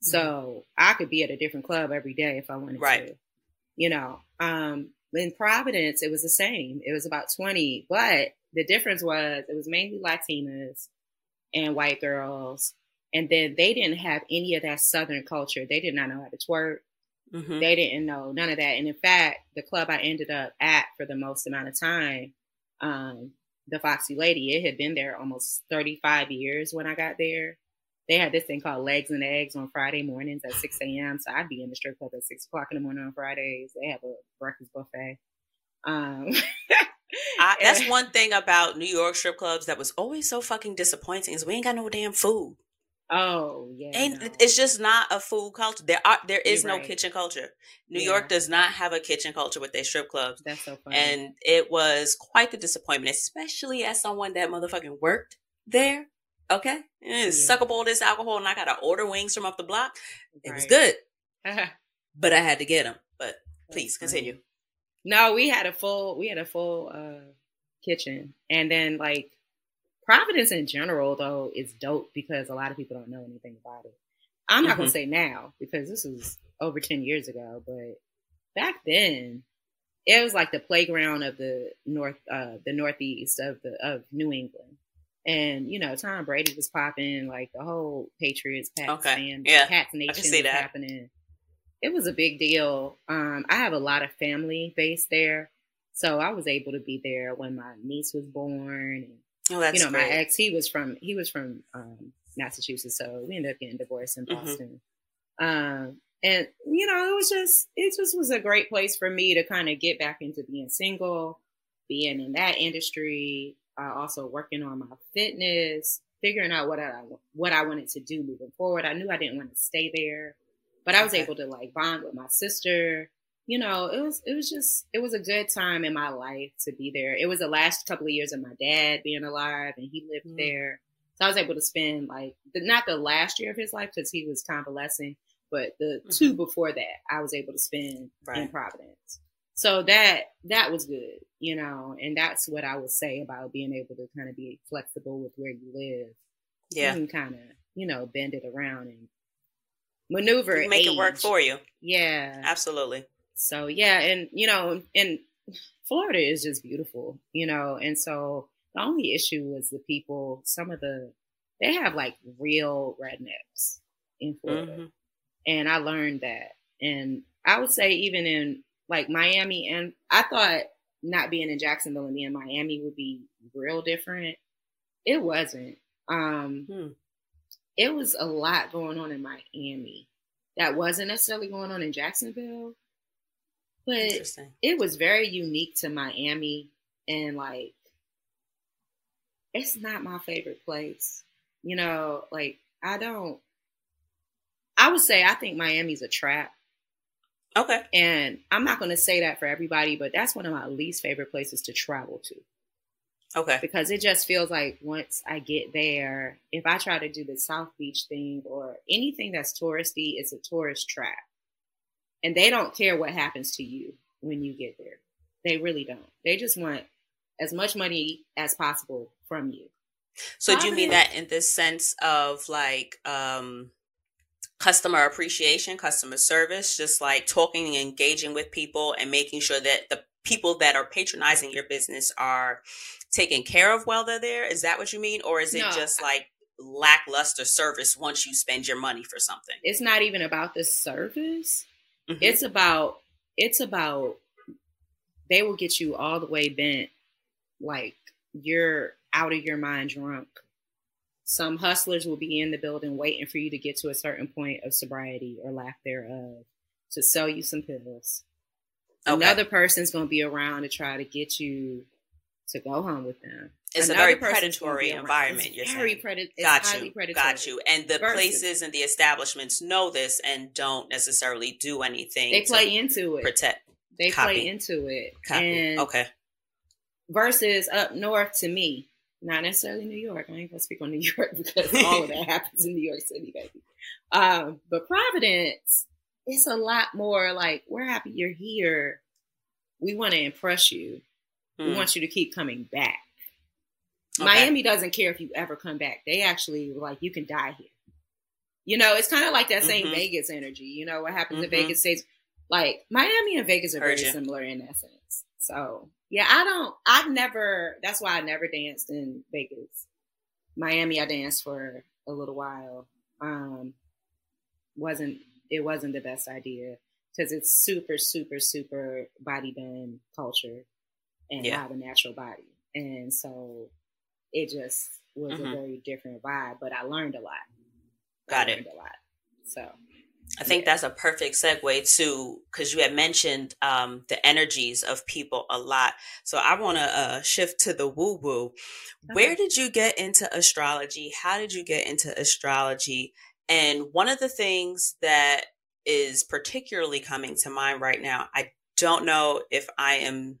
So I could be at a different club every day if I wanted Right. to, you know. Um, in Providence, it was the same. It was about 20, but the difference was it was mainly Latinas and white girls. And then they didn't have any of that Southern culture. They did not know how to twerk. Mhm. They didn't know none of that. And in fact, the club I ended up at for the most amount of time, um, the Foxy Lady, it had been there almost 35 years when I got there. They had this thing called Legs and Eggs on Friday mornings at 6 a.m. So I'd be in the strip club at 6 o'clock in the morning on Fridays. They have a breakfast buffet. Um, I, that's one thing about New York strip clubs that was always so fucking disappointing is we ain't got no damn food. Oh, yeah. Ain't no. it's just not a food culture. There are there is You're no right. kitchen culture. New Yeah. York does not have a kitchen culture with their strip clubs. That's so funny. And it was quite the disappointment, especially as someone that motherfucking worked there. Okay? Eh, Yeah. Suck up all this alcohol and I gotta order wings from up the block. It was good, but I had to get them. But please continue. No, we had a full we had a full uh kitchen. And then like Providence in general though is dope because a lot of people don't know anything about it. I'm not gonna Mhm. say now because this was over ten years ago, but back then it was like the playground of the north uh the northeast of the of New England. And you know, Tom Brady was popping, like the whole Patriots Pats Okay. fan Yeah. Pats Nation see that. happening it was a big deal. Um, I have a lot of family based there, so I was able to be there when my niece was born. And, Oh, that's you know, great. my ex, he was from he was from um, Massachusetts, so we ended up getting divorced in Mhm. Boston. Um, and you know, it was just it just was a great place for me to kind of get back into being single, being in that industry, uh, also working on my fitness, figuring out what I what I wanted to do moving forward. I knew I didn't want to stay there, but I was Okay. able to like bond with my sister. You know, it was it was just it was a good time in my life to be there. It was the last couple of years of my dad being alive, and he lived Mm. there, so I was able to spend like the, not the last year of his life because he was convalescing, but the two before that I was able to spend in Providence. So that that was good, you know, and that's what I would say about being able to kind of be flexible with where you live. Yeah. You can kind of, you know, bend it around and maneuver. You make it work for you. Yeah. Absolutely. So yeah, and you know, and Florida is just beautiful, you know, and so the only issue was the people. Some of the they have like real rednecks in Florida, Mhm. and I learned that. And I would say even in like Miami, and I thought not being in Jacksonville and being in Miami would be real different. It wasn't. Um, Hmm. It was a lot going on in Miami that wasn't necessarily going on in Jacksonville, but it was very unique to Miami and like it's not my favorite place. You know, like I don't I would say I think Miami's a trap. Okay. And I'm not going to say that for everybody, but that's one of my least favorite places to travel to Okay. because it just feels like once I get there, if I try to do the South Beach thing or anything that's touristy, it's a tourist trap. And they don't care what happens to you when you get there. They really don't. They just want as much money as possible from you. So do you mean that in this sense of like um customer appreciation, customer service, just like talking and engaging with people and making sure that the people that are patronizing your business are taken care of while they're there? Is that what you mean? Or is it No, just like lackluster service once you spend your money for something? It's not even about the service. Mhm. It's about it's about they will get you all the way bent like you're out of your mind drunk. Some hustlers will be in the building waiting for you to get to a certain point of sobriety or lack thereof to sell you some pills. Okay. Another person's going to be around to try to get you to go home with them. It's a very predatory environment, It's you're very saying. got you, predatory. got you. And the Versus- places and the establishments know this and don't necessarily do anything. They play into it. protect. They Copy. play into it. Copy. Okay. versus up north to me, not necessarily New York. I ain't gonna speak on New York because all of that happens in New York City, baby. Um, but Providence, it's a lot more like we're happy you're here. We want to impress you. We Mm. want you to keep coming back. Okay. Miami doesn't care if you ever come back. They actually like you can die here. You know, it's kind of like that same Mhm. Vegas energy. You know what happens in Mhm. Vegas stays like Miami and Vegas are Heard very you. similar in that sense. So yeah, I don't. I've never. That's why I never danced in Vegas. Miami, I danced for a little while. Um, wasn't it wasn't the best idea because it's super, super, super body bend culture and Yeah. have a natural body, and so it just was Mhm. a very different vibe. But I learned a lot. Got I it. a lot. So I think Yeah. that's a perfect segue to because you had mentioned um, the energies of people a lot. So I want to uh, shift to the woo woo. Where did you get into astrology? How did you get into astrology? And one of the things that is particularly coming to mind right now, I don't know if I am,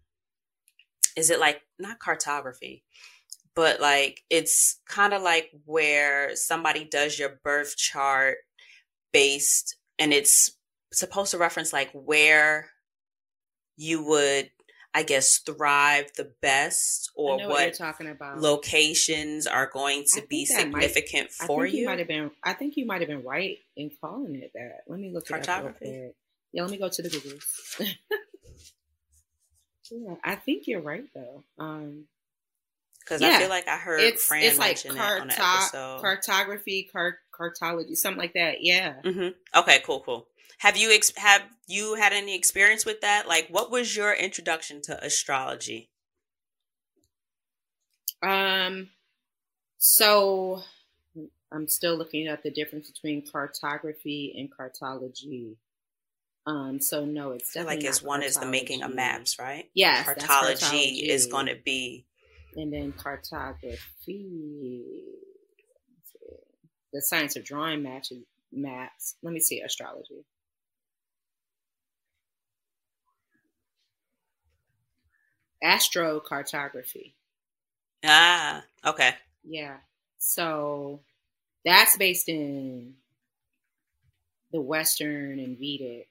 is it like not cartography, but like it's kind of like where somebody does your birth chart based and it's supposed to reference like where you would i guess thrive the best or what, you're talking about. locations are going to be might- significant I for think you you might have been. I think you might have been right in calling it that. Let me look up real Yeah, let me go to the Googles. yeah, I think you're right though. Um, because i feel like i heard it's fran it's like mention it on the carto- cartography, cart- cartology, something like that. Yeah. hmm okay cool cool have you ex- have you had any experience with that like what was your introduction to astrology Um. So I'm still looking at the difference between cartography and cartology. Um. So no, it's definitely like it's one is the making of maps right Yes, that's cartology is going to be and then cartography. The science of drawing matches maps. Let me see astrology. Astrocartography. ah okay Yeah. So that's based in the Western and Vedic.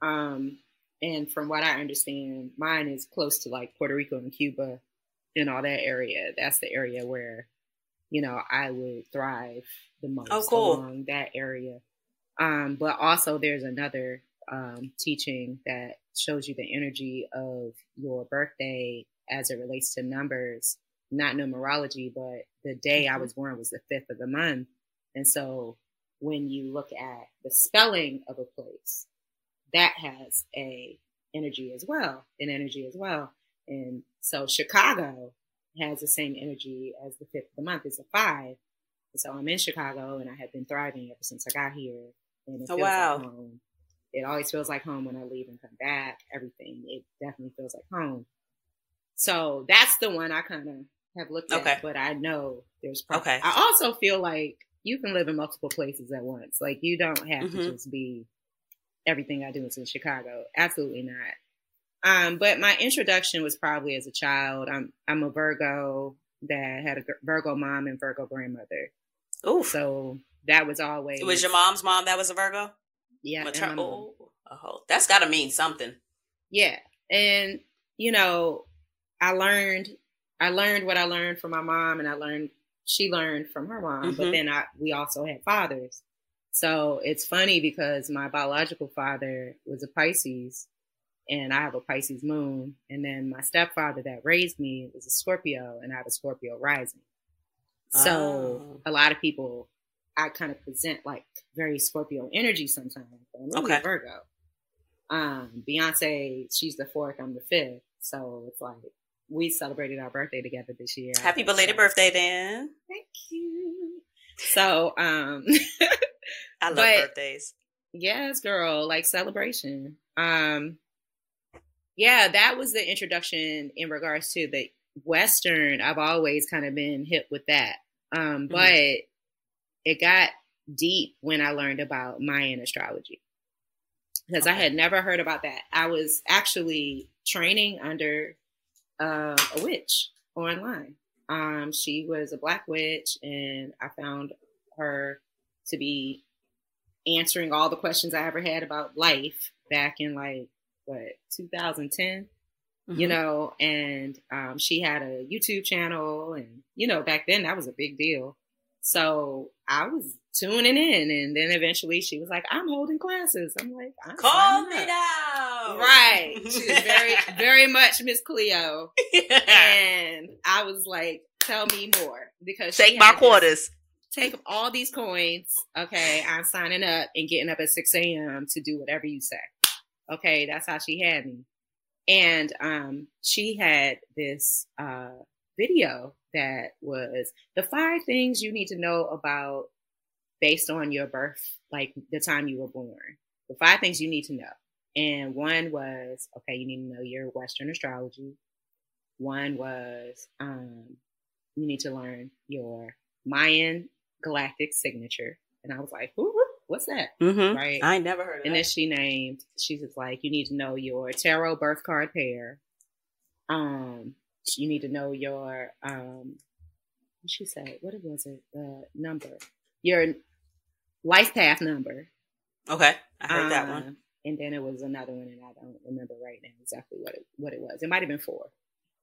Um, and from what I understand, mine is close to like Puerto Rico and Cuba and all that area. That's the area where, you know, I would thrive the most Oh, cool. along that area. Um, but also there's another um, teaching that shows you the energy of your birthday as it relates to numbers not numerology, but the day I Mhm. was born was the fifth of the month. And so when you look at the spelling of a place, that has a energy as well, an energy as well. And so Chicago has the same energy as the fifth of the month. It's a five. And so I'm in Chicago and I have been thriving ever since I got here. And it Oh, feels wow. like home. It always feels like home when I leave and come back. Everything. It definitely feels like home. So that's the one I kind of have looked at, Okay. but I know there's Okay. I also feel like you can live in multiple places at once. Like you don't have Mhm. to just be everything I do is in Chicago. Absolutely not. Um, but my introduction was probably as a child. I'm I'm a Virgo that had a Virgo mom and Virgo grandmother, Oh, so that was always it was your mom's mom that was a Virgo? yeah, and Mater- oh, oh, that's got to mean something. Yeah. And you know, I learned I learned what I learned from my mom and I learned she learned from her mom, but Mhm. then I we also had fathers. So it's funny because my biological father was a Pisces and I have a Pisces moon. And then my stepfather that raised me was a Scorpio, and I have a Scorpio rising. So Oh. a lot of people, I kind of present like very Scorpio energy sometimes. I'm Okay. Virgo. Um, Beyonce, she's the fourth, I'm the fifth. So it's like we celebrated our birthday together this year. Happy belated birthday, Dan. Thank you. So, um, I love But- birthdays. yes, girl, like celebration. Um, yeah, that was the introduction in regards to the Western. I've always kind of been hip with that. Um, Mhm. but it got deep when I learned about Mayan astrology because I had never heard about that. I was actually training under uh, a witch online. Um, she was a black witch, and I found her to be answering all the questions I ever had about life back in like what 2010 you Mhm. know, and um, she had a YouTube channel, and you know, back then that was a big deal. So I was tuning in, and then eventually she was like, "I'm holding classes." I'm like, I'm Call me now. Right? She was very, very much Miss Cleo, and I was like, "Tell me more," because Take my this- quarters. Take all these coins. Okay, I'm signing up and getting up at 6 a.m. to do whatever you say. Okay, that's how she had me. And um, she had this uh, video that was the five things you need to know about based on your birth, like the time you were born. The five things you need to know. And one was okay, you need to know your Western astrology. One was um, you need to learn your Mayan galactic signature. And I was like, "Who? What's that?" Mm-hmm. Right. I never heard of And that. then she named, she's was like, you need to know your tarot birth card pair. Um, you need to know your, um, what she said, what was it? The number, your life path number. okay, I heard that one. Um, And then it was another one, and I don't remember right now exactly what it, what it was. It might have been four.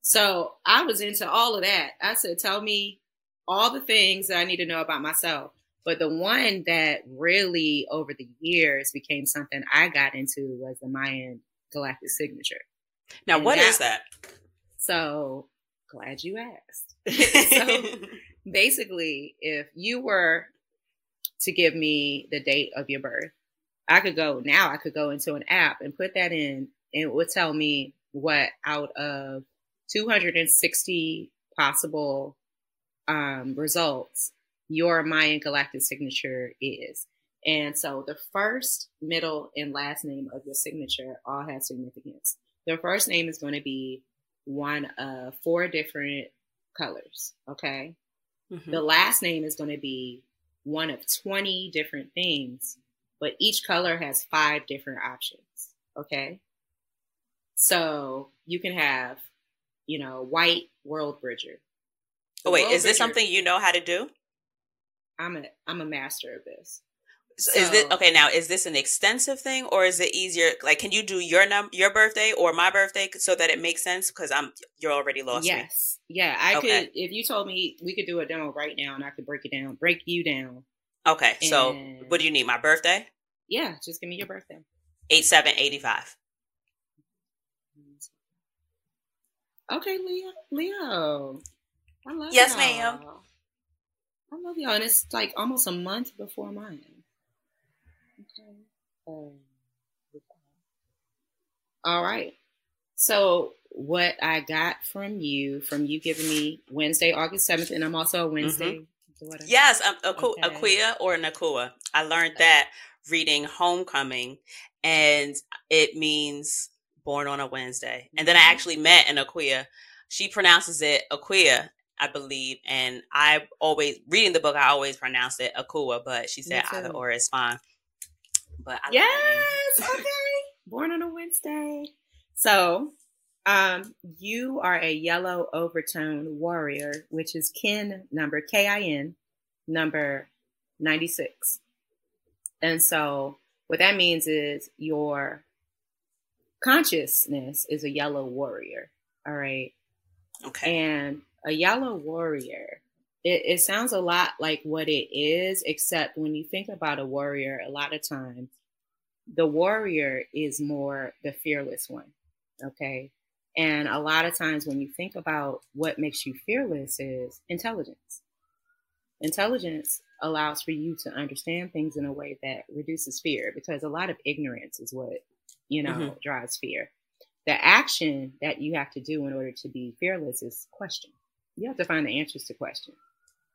So I was into all of that. I said, tell me all the things that I need to know about myself. But the one that really over the years became something I got into was the Mayan galactic signature. Now, and what that- is that? So glad you asked. so basically, if you were to give me the date of your birth, I could go now, I could go into an app and put that in, and it would tell me what out of 260 possible um, results your Mayan galactic signature is. And so the first, middle, and last name of your signature all have significance. The first name is going to be one of four different colors. Okay. Mhm. The last name is going to be one of 20 different things, but each color has five different options. Okay. So you can have, you know, white world bridger. Oh, wait, World is this Bridger- something you know how to do? I'm a I'm a master of this. So is this okay? Now, is this an extensive thing, or is it easier? Like, can you do your num your birthday or my birthday so that it makes sense? Because I'm you're already lost. me. yes. Yeah, I Okay. could if you told me we could do a demo right now and I could break it down, break you down. Okay. So, what do you need? My birthday? Yeah, just give me your birthday. Eight seven eighty five. Okay, Leo. Leo. I love Yes, y'all. ma'am. I love y'all. And it's like almost a month before mine. Okay. Um, all right. So what I got from you, from you giving me Wednesday, August 7th, and I'm also a Wednesday. Mm-hmm. Yes, um, Aku- Okay. Aquia or Nakua. I learned that reading Homecoming, and it means born on a Wednesday. And then I Mhm. actually met an Aquia. She pronounces it Aquia, I believe, and I always reading the book. I always pronounce it Akua, but she said either or is fine. But I Yes. Okay. Born on a Wednesday. So, um, you are a yellow overtone warrior, which is kin number K I N number 96. And so, what that means is your consciousness is a yellow warrior. All right. Okay. And a yellow warrior, it, it sounds a lot like what it is, except when you think about a warrior, a lot of times The warrior is more the fearless one. Okay. And a lot of times when you think about what makes you fearless is intelligence. Intelligence allows for you to understand things in a way that reduces fear because a lot of ignorance is what, you know, mm-hmm. drives fear. The action that you have to do in order to be fearless is question. You have to find the answers to questions.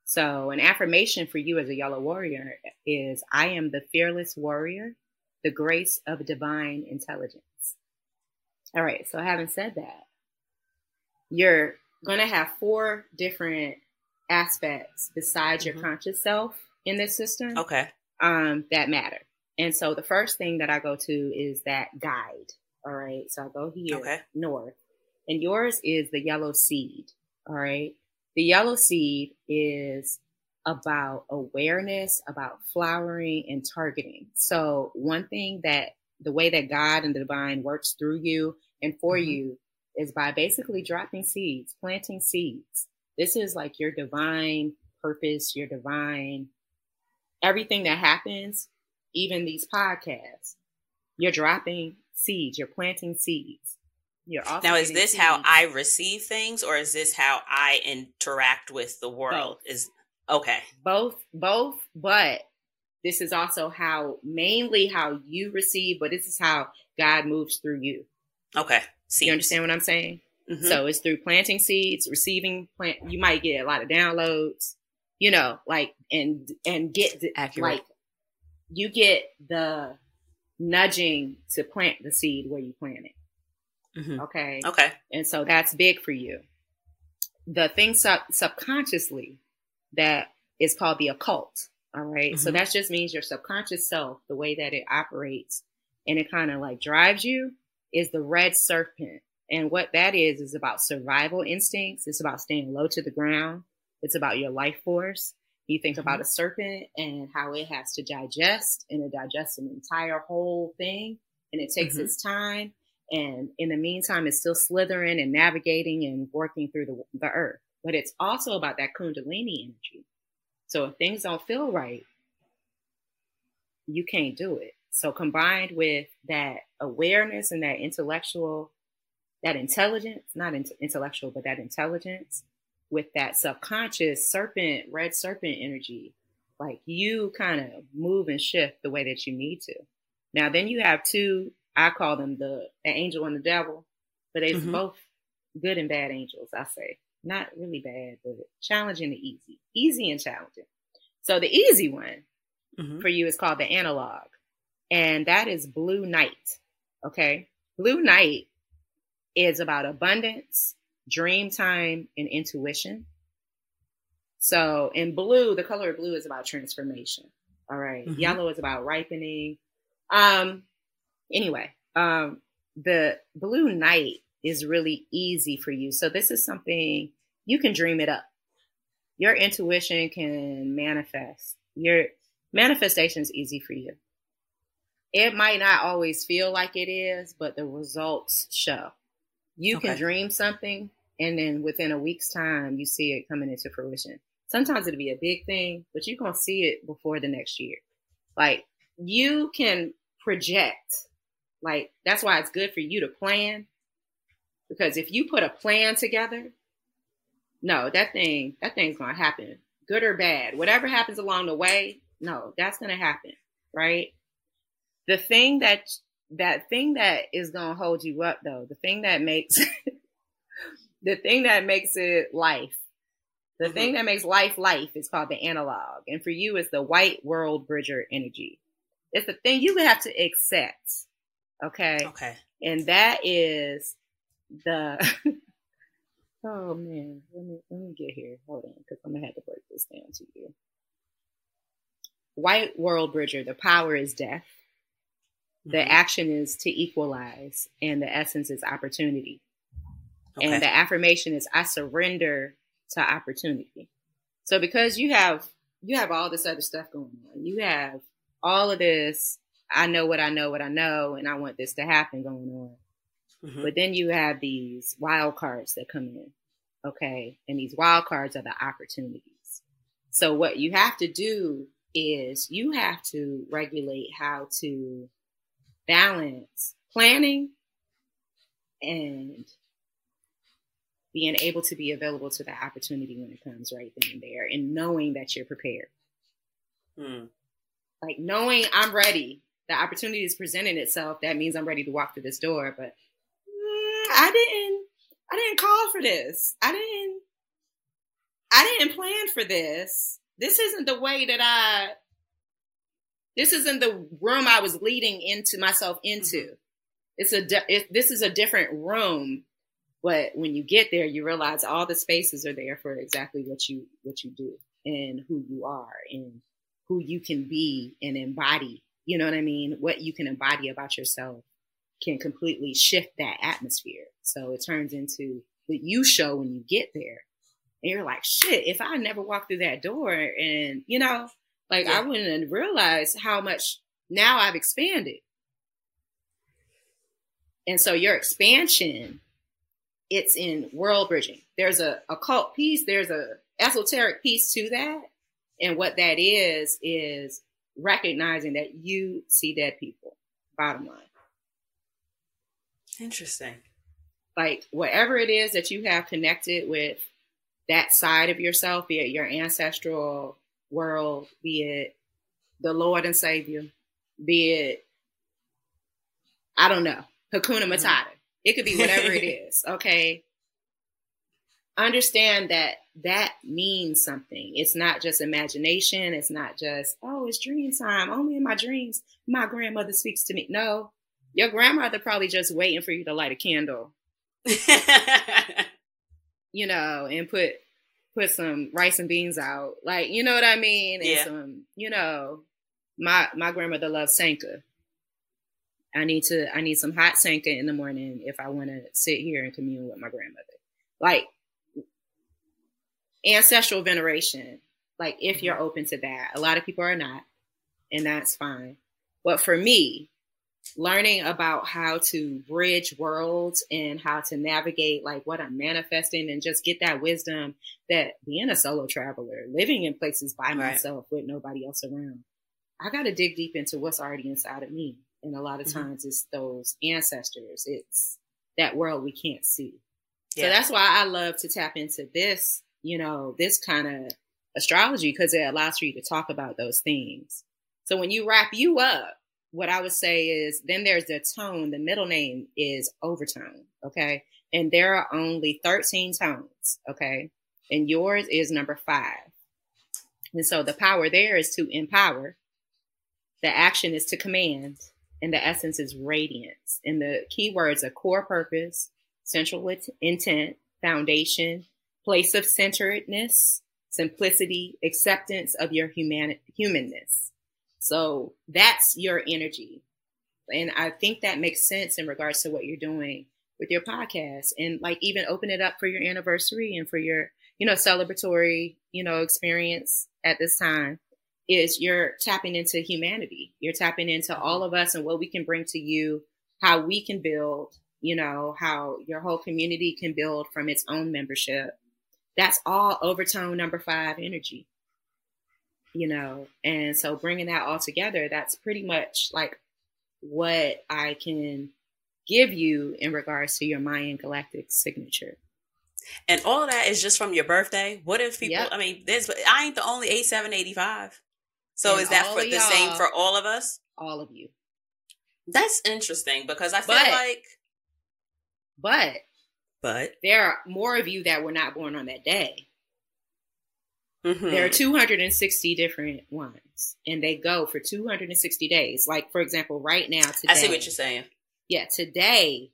So, an affirmation for you as a yellow warrior is I am the fearless warrior, the grace of divine intelligence. All right, so having said that, you're going to have four different aspects besides mm-hmm. your conscious self in this system. Okay. Um, that matter. And so the first thing that I go to is that guide. All right. So I go here, okay. north, and yours is the yellow seed. All right. The yellow seed is about awareness, about flowering and targeting. So one thing that the way that God and the divine works through you and for mm-hmm. you is by basically dropping seeds, planting seeds. This is like your divine purpose, your divine everything that happens, even these podcasts. You're dropping seeds, you're planting seeds. Now, is this how I receive things, or is this how I interact with the world? Both. Is okay. Both, both, but this is also how mainly how you receive, but this is how God moves through you. Okay. Seeds. You understand what I'm saying? Mm-hmm. So it's through planting seeds, receiving plant. You might get a lot of downloads, you know, like and and get the, Accurate. like you get the nudging to plant the seed where you plant it. Mm-hmm. Okay. Okay. And so that's big for you. The thing sub- subconsciously that is called the occult. All right? mm-hmm. So that just means your subconscious self, the way that it operates and it kind of like drives you is the red serpent. And what that is, is about survival instincts. It's about staying low to the ground. It's about your life force. You think mm-hmm. about a serpent and how it has to digest and it digests an entire whole thing and it takes mm-hmm. its time. And in the meantime, it's still slithering and navigating and working through the, the earth. But it's also about that Kundalini energy. So if things don't feel right, you can't do it. So combined with that awareness and that intellectual, that intelligence, not in- intellectual, but that intelligence with that subconscious serpent, red serpent energy, like you kind of move and shift the way that you need to. Now, then you have two, I call them the, the angel and the devil, but it's mm-hmm. both good and bad angels, I say. Not really bad, but challenging and easy. Easy and challenging. So the easy one mm-hmm. for you is called the analog and that is Blue Night. Okay. Blue Night is about abundance, dream time, and intuition. So in blue, the color of blue is about transformation. All right. mm-hmm. Yellow is about ripening. Um, anyway, um, the blue night is really easy for you. So this is something you can dream it up. Your intuition can manifest. Your manifestation is easy for you it might not always feel like it is, but the results show. You okay. can dream something and then within a week's time you see it coming into fruition. Sometimes it'll be a big thing, but you're gonna see it before the next year. Like you can project. Like that's why it's good for you to plan. Because if you put a plan together, no, that thing, that thing's gonna happen. Good or bad. Whatever happens along the way, no, that's gonna happen. Right? the thing that that thing that is going to hold you up though the thing that makes the thing that makes it life the mm-hmm. thing that makes life life is called the analog and for you it's the white world bridger energy it's the thing you have to accept okay okay and that is the oh man let me let me get here hold on because i'm gonna have to break this down to you white world bridger the power is death the mm-hmm. action is to equalize, and the essence is opportunity. Okay. And the affirmation is I surrender to opportunity. So because you have you have all this other stuff going on, you have all of this. I know what I know, what I know, and I want this to happen going on. Mm-hmm. But then you have these wild cards that come in, okay, and these wild cards are the opportunities. So what you have to do is you have to regulate how to balance planning and being able to be available to the opportunity when it comes right then and there and knowing that you're prepared. Hmm. Like knowing I'm ready, the opportunity is presenting itself. That means I'm ready to walk through this door. But mm, I didn't, I didn't call for this. I didn't, I didn't plan for this. This isn't the way that I, this isn't the room I was leading into myself into. Mm-hmm. It's a, it, this is a different room but when you get there, you realize all the spaces are there for exactly what you what you do and who you are and who you can be and embody. You know what I mean? What you can embody about yourself can completely shift that atmosphere. So it turns into what you show when you get there. And you're like, shit, if I never walked through that door and, you know, like yeah. I wouldn't have realized how much now I've expanded. And so your expansion it's in world bridging. There's a occult piece, there's a esoteric piece to that. And what that is, is recognizing that you see dead people, bottom line. Interesting. Like whatever it is that you have connected with that side of yourself, be it your ancestral world, be it the Lord and Savior, be it, I don't know, Hakuna Matata. Mm-hmm. It could be whatever it is. Okay. Understand that that means something. It's not just imagination. It's not just, oh, it's dream time. Only in my dreams, my grandmother speaks to me. No, your grandmother probably just waiting for you to light a candle. you know, and put put some rice and beans out. Like, you know what I mean? And yeah. some, you know, my my grandmother loves Sanka. I need to I need some hot sanka in the morning if I want to sit here and commune with my grandmother. Like ancestral veneration, like if you're open to that. A lot of people are not, and that's fine. But for me, learning about how to bridge worlds and how to navigate like what I'm manifesting and just get that wisdom that being a solo traveler, living in places by right. myself with nobody else around, I got to dig deep into what's already inside of me and a lot of mm-hmm. times it's those ancestors. It's that world we can't see. Yeah. So that's why I love to tap into this, you know, this kind of astrology because it allows for you to talk about those themes. So when you wrap you up, what I would say is then there's the tone. The middle name is overtone. Okay. And there are only 13 tones. Okay. And yours is number five. And so the power there is to empower. The action is to command and the essence is radiance. And the keywords are core purpose, central intent, foundation, place of centeredness, simplicity, acceptance of your human humanness. So that's your energy. And I think that makes sense in regards to what you're doing with your podcast and like even open it up for your anniversary and for your, you know, celebratory, you know, experience at this time is you're tapping into humanity. You're tapping into all of us and what we can bring to you, how we can build, you know, how your whole community can build from its own membership. That's all overtone number five energy, you know, and so bringing that all together, that's pretty much like what I can give you in regards to your Mayan galactic signature. And all of that is just from your birthday. What if people? Yep. I mean, this I ain't the only eight seven eighty five. So and is that for the same for all of us? All of you. That's interesting because I feel but, like but but there are more of you that were not born on that day. Mm-hmm. There are 260 different ones, and they go for 260 days. Like, for example, right now, today. I see what you're saying. Yeah, today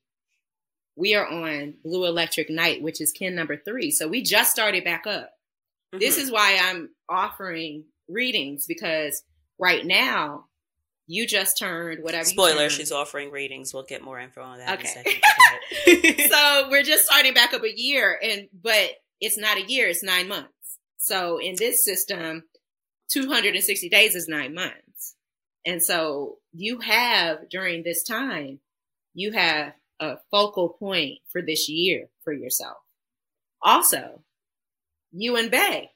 we are on Blue Electric Night, which is kin number three. So we just started back up. Mm-hmm. This is why I'm offering readings because right now you just turned whatever. Spoiler: She's offering readings. We'll get more info on that. Okay. so we're just starting back up a year, and but it's not a year; it's nine months. So in this system, 260 days is nine months, and so you have during this time, you have a focal point for this year for yourself. Also, you and Bay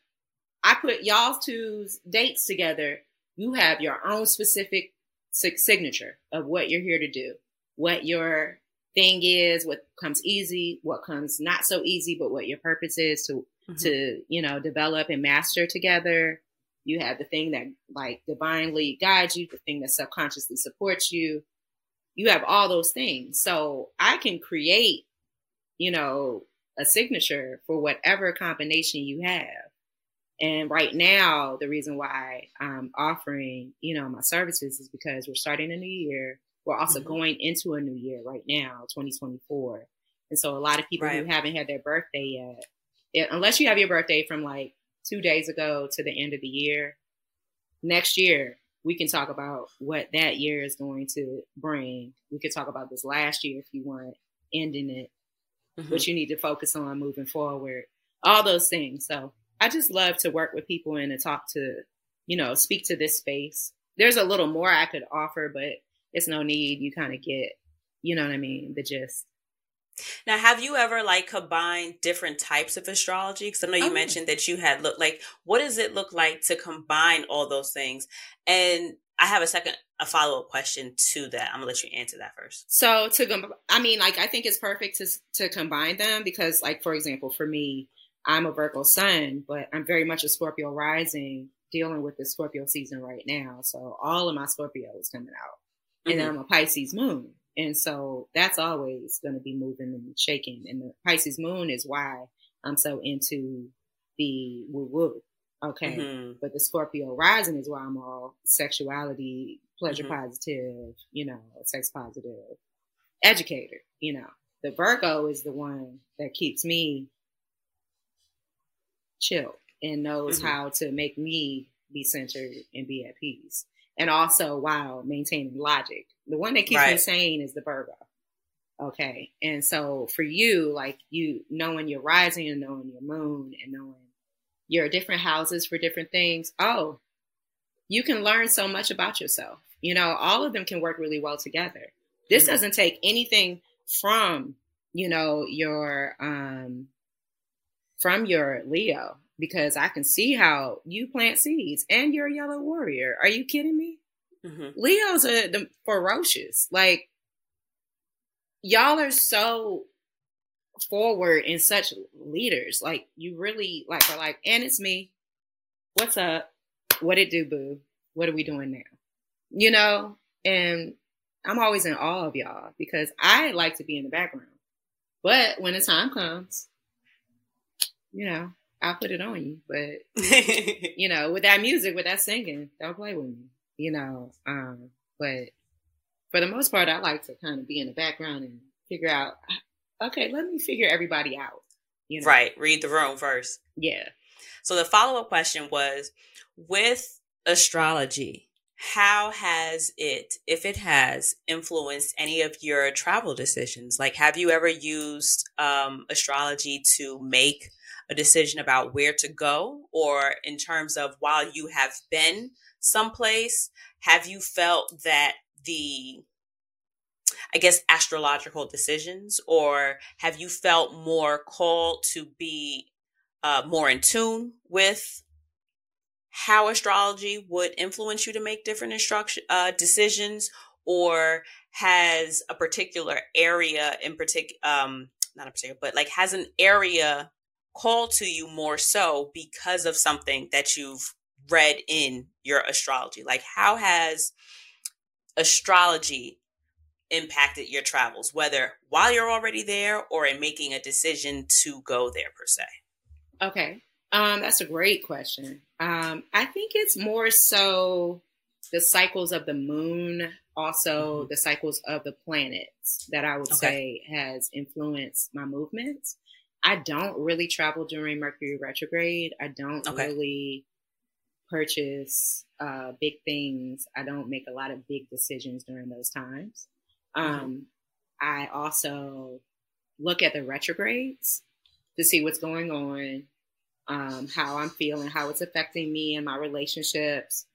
I put y'all two's dates together. You have your own specific signature of what you're here to do, what your thing is, what comes easy, what comes not so easy, but what your purpose is to mm-hmm. to you know develop and master together. You have the thing that like divinely guides you, the thing that subconsciously supports you. You have all those things. So I can create, you know, a signature for whatever combination you have. And right now, the reason why I'm offering, you know, my services is because we're starting a new year. We're also mm-hmm. going into a new year right now, 2024. And so a lot of people right. who haven't had their birthday yet, it, unless you have your birthday from like two days ago to the end of the year, next year we can talk about what that year is going to bring. We could talk about this last year if you want, ending it, mm-hmm. what you need to focus on moving forward, all those things. So I just love to work with people and to talk to, you know, speak to this space. There's a little more I could offer, but it's no need. You kind of get, you know what I mean, the gist. Now, have you ever like combined different types of astrology? Because I know you oh. mentioned that you had looked like, what does it look like to combine all those things? And I have a second, a follow up question to that. I'm gonna let you answer that first. So to, I mean, like I think it's perfect to to combine them because, like for example, for me, I'm a Virgo sun, but I'm very much a Scorpio rising, dealing with the Scorpio season right now. So all of my Scorpio is coming out. Mm-hmm. And then I'm a Pisces moon. And so that's always going to be moving and shaking. And the Pisces moon is why I'm so into the woo woo. Okay. Mm-hmm. But the Scorpio rising is why I'm all sexuality, pleasure mm-hmm. positive, you know, sex positive educator, you know. The Virgo is the one that keeps me chill and knows mm-hmm. how to make me be centered and be at peace. And also while maintaining logic. The one that keeps right. me sane is the Virgo. Okay. And so for you, like you knowing your rising and knowing your moon and knowing your different houses for different things, oh, you can learn so much about yourself. You know, all of them can work really well together. This mm-hmm. doesn't take anything from, you know, your um from your Leo because I can see how you plant seeds and you're a yellow warrior. Are you kidding me? Mm-hmm. Leos are the ferocious. Like y'all are so forward and such leaders. Like you really like are like, and it's me. What's up? What it do, boo? What are we doing now? You know, and I'm always in awe of y'all because I like to be in the background. But when the time comes, you know, I'll put it on you. But you know, with that music, with that singing, don't play with me. You know, um, but for the most part, I like to kind of be in the background and figure out. Okay, let me figure everybody out. You know? Right, read the room first. Yeah. So the follow up question was, with astrology, how has it, if it has, influenced any of your travel decisions? Like, have you ever used um, astrology to make a decision about where to go or in terms of while you have been someplace have you felt that the i guess astrological decisions or have you felt more called to be uh, more in tune with how astrology would influence you to make different instruction uh, decisions? Or has a particular area in particular um not a particular but like has an area call to you more so because of something that you've read in your astrology? Like, how has astrology impacted your travels, whether while you're already there or in making a decision to go there per se? Okay. Um, that's a great question. Um, I think it's more so the cycles of the moon, also mm-hmm. the cycles of the planets that I would okay. say has influenced my movements. I don't really travel during Mercury retrograde. I don't okay. really purchase uh, big things. I don't make a lot of big decisions during those times. Mm-hmm. Um, I also look at the retrogrades to see what's going on, um, how I'm feeling, how it's affecting me and my relationships.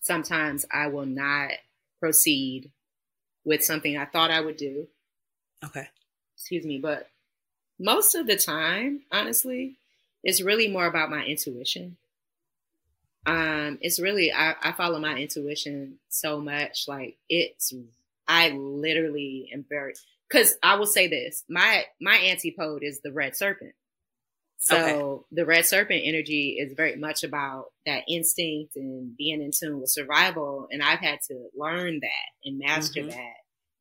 Sometimes I will not proceed with something I thought I would do. Okay. Excuse me, but most of the time, honestly, it's really more about my intuition. Um, it's really I, I follow my intuition so much. Like it's I literally am very because I will say this my my antipode is the red serpent. So okay. the red serpent energy is very much about that instinct and being in tune with survival. And I've had to learn that and master mm-hmm. that.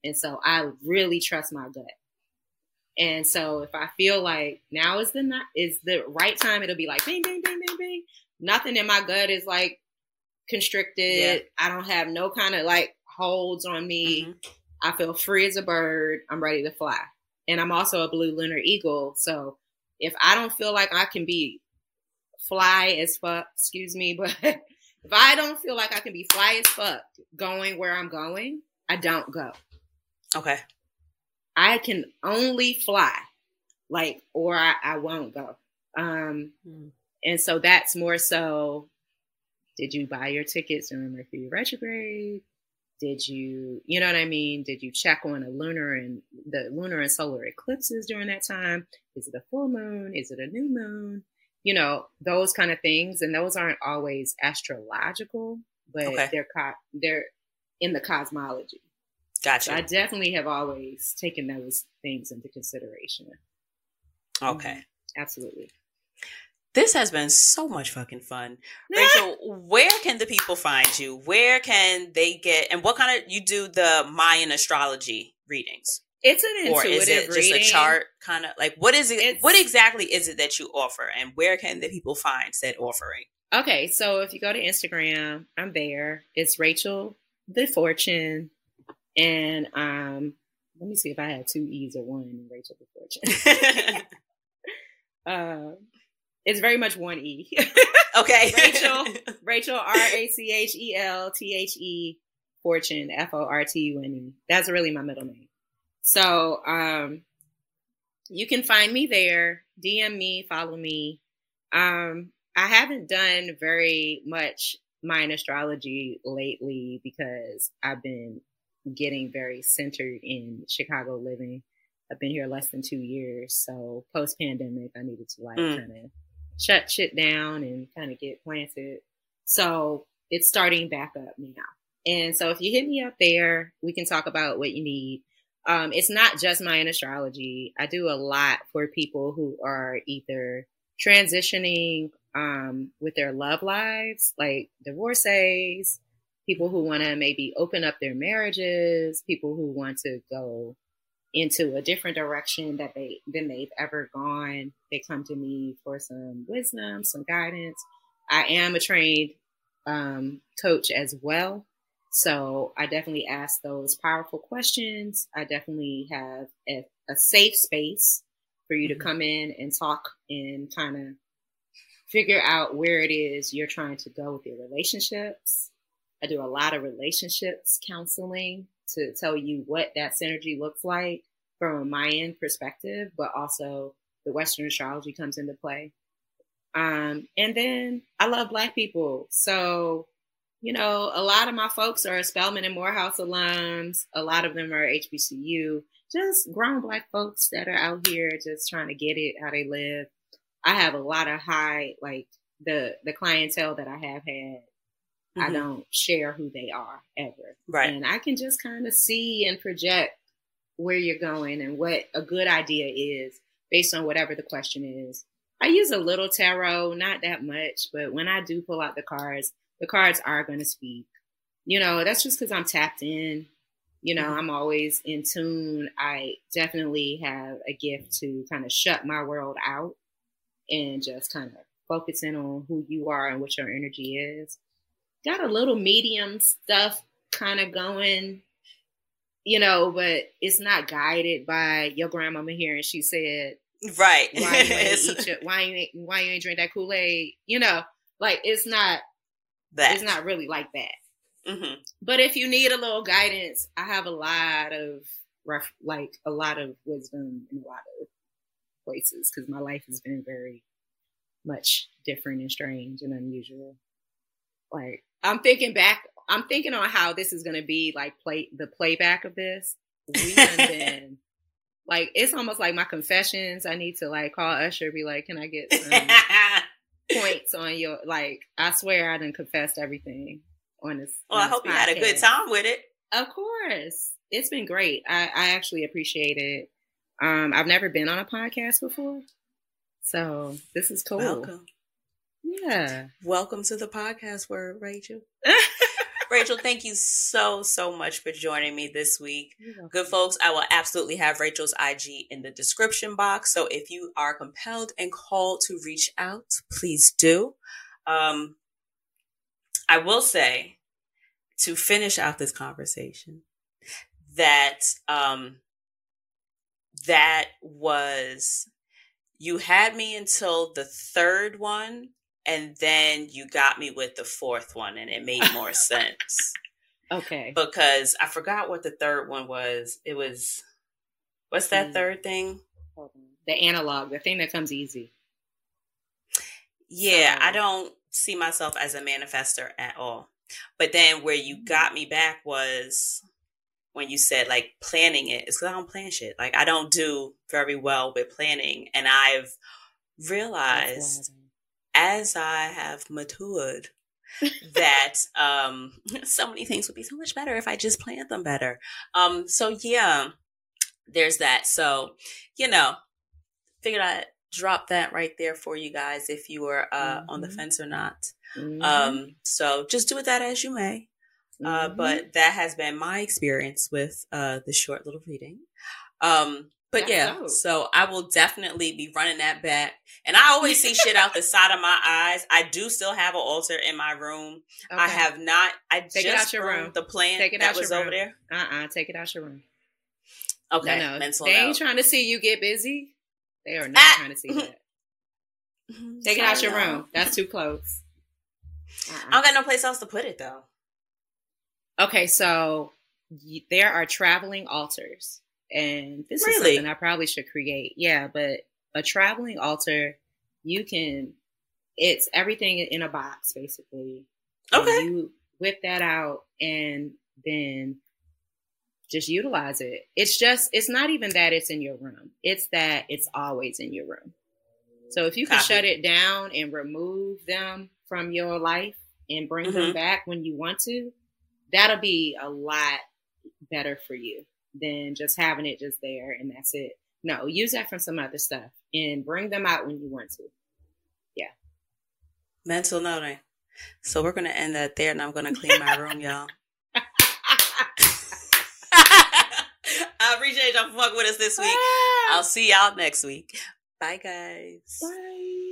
And so I really trust my gut. And so if I feel like now is the not is the right time, it'll be like bing, bing, bing, bing, bing. Nothing in my gut is like constricted. Yeah. I don't have no kind of like holds on me. Mm-hmm. I feel free as a bird. I'm ready to fly. And I'm also a blue lunar eagle. So if I don't feel like I can be fly as fuck, excuse me, but if I don't feel like I can be fly as fuck going where I'm going, I don't go. Okay. I can only fly, like, or I, I won't go. Um, mm. And so that's more so did you buy your tickets during Mercury retrograde? Did you, you know what I mean? Did you check on a lunar and the lunar and solar eclipses during that time? Is it a full moon? Is it a new moon? You know, those kind of things. And those aren't always astrological, but okay. they're, co- they're in the cosmology. Gotcha. So I definitely have always taken those things into consideration. Okay. Mm-hmm. Absolutely. This has been so much fucking fun. Rachel, where can the people find you? Where can they get and what kind of you do the Mayan astrology readings? It's an intuitive or is it just a chart kind of like what is it it's, what exactly is it that you offer and where can the people find said offering? Okay, so if you go to Instagram, I'm there. It's Rachel the Fortune and um, let me see if I had two E's or one in Rachel the Fortune. uh, it's very much one E. okay. Rachel, Rachel, R A C H E L T H E, Fortune, F O R T U N E. That's really my middle name. So um, you can find me there. DM me, follow me. Um, I haven't done very much Mayan astrology lately because I've been getting very centered in Chicago living. I've been here less than two years, so post pandemic, I needed to like mm. kind of shut shit down and kind of get planted. So it's starting back up now. And so if you hit me up there, we can talk about what you need. Um, it's not just Mayan astrology. I do a lot for people who are either transitioning um, with their love lives, like divorcees, people who want to maybe open up their marriages, people who want to go into a different direction that they than they've ever gone. They come to me for some wisdom, some guidance. I am a trained um, coach as well. So I definitely ask those powerful questions. I definitely have a, a safe space for you to mm-hmm. come in and talk and kind of figure out where it is you're trying to go with your relationships. I do a lot of relationships counseling to tell you what that synergy looks like from a Mayan perspective, but also the Western astrology comes into play. Um, and then I love Black people. So, you know, a lot of my folks are Spelman and Morehouse alums. A lot of them are HBCU, just grown Black folks that are out here just trying to get it how they live. I have a lot of high, like the the clientele that I have had Mm-hmm. I don't share who they are ever. Right. And I can just kind of see and project where you're going and what a good idea is based on whatever the question is. I use a little tarot, not that much, but when I do pull out the cards, the cards are going to speak. You know, that's just because I'm tapped in. You know, mm-hmm. I'm always in tune. I definitely have a gift to kind of shut my world out and just kind of focus in on who you are and what your energy is got a little medium stuff kind of going, you know, but it's not guided by your grandmama here and she said, right, why you ain't your, why you ain't, why you ain't drink that Kool Aid, you know, like it's not that it's not really like that. Mm-hmm. But if you need a little guidance, I have a lot of rough, like a lot of wisdom in a lot of places because my life has been very much different and strange and unusual. Like I'm thinking back. I'm thinking on how this is going to be like play the playback of this. We been like it's almost like my confessions. I need to like call Usher, be like, "Can I get some points on your like. I swear I didn't confess everything on this. Well, on I hope this you had a good time with it. Of course, it's been great. I, I actually appreciate it. Um, I've never been on a podcast before, so this is cool. Welcome. Yeah. Welcome to the podcast word, Rachel. Rachel, thank you so, so much for joining me this week. Good folks, I will absolutely have Rachel's IG in the description box. So if you are compelled and called to reach out, please do. Um, I will say to finish out this conversation that um, that was you had me until the third one and then you got me with the fourth one and it made more sense Okay. because I forgot what the third one was. It was what's that Mm. third thing? The analog, the thing that comes easy. Yeah, I don't see myself as a manifester at all. But then where you got me back was when you said like planning it. It's because I don't plan shit. Like I don't do very well with planning, and I've realized as I have matured that um so many things would be so much better if I just planned them better. Um so yeah, there's that. So, you know, figured I'd drop that right there for you guys if you were uh on the Mhm. fence or not. Mhm. Um so just do with that as you may. Uh Mhm. but that has been my experience with uh the short little reading. Um but That's yeah, dope. so I will definitely be running that back. And I always see shit out the side of my eyes. I do still have an altar in my room. I have not. I Take just it out your room. The plant Take it that out your was over room. there. Uh-uh. Take it out your room. Okay, No, no. They ain't note. trying to see you get busy. They are not Ah! trying to see that. Take it out your room. That's too close. I Uh-uh. don't got no place else to put it though. Okay, so y- there are traveling altars, and this is Really? something I probably should create. Yeah, but a traveling altar, you can. It's everything in a box, basically. Okay. you whip that out and then just utilize it. It's just. It's not even that it's in your room. It's that it's always in your room. So if you can Copy. shut it down and remove them from your life and bring Mhm. them back when you want to, that'll be a lot better for you than just having it just there and that's it. No, use that from some other stuff and bring them out when you want to. Yeah. Mental noting. So we're gonna end that there, and I'm gonna clean my room, y'all. I appreciate y'all for fucking with us this week. Ah. I'll see y'all next week. Bye, guys. Bye.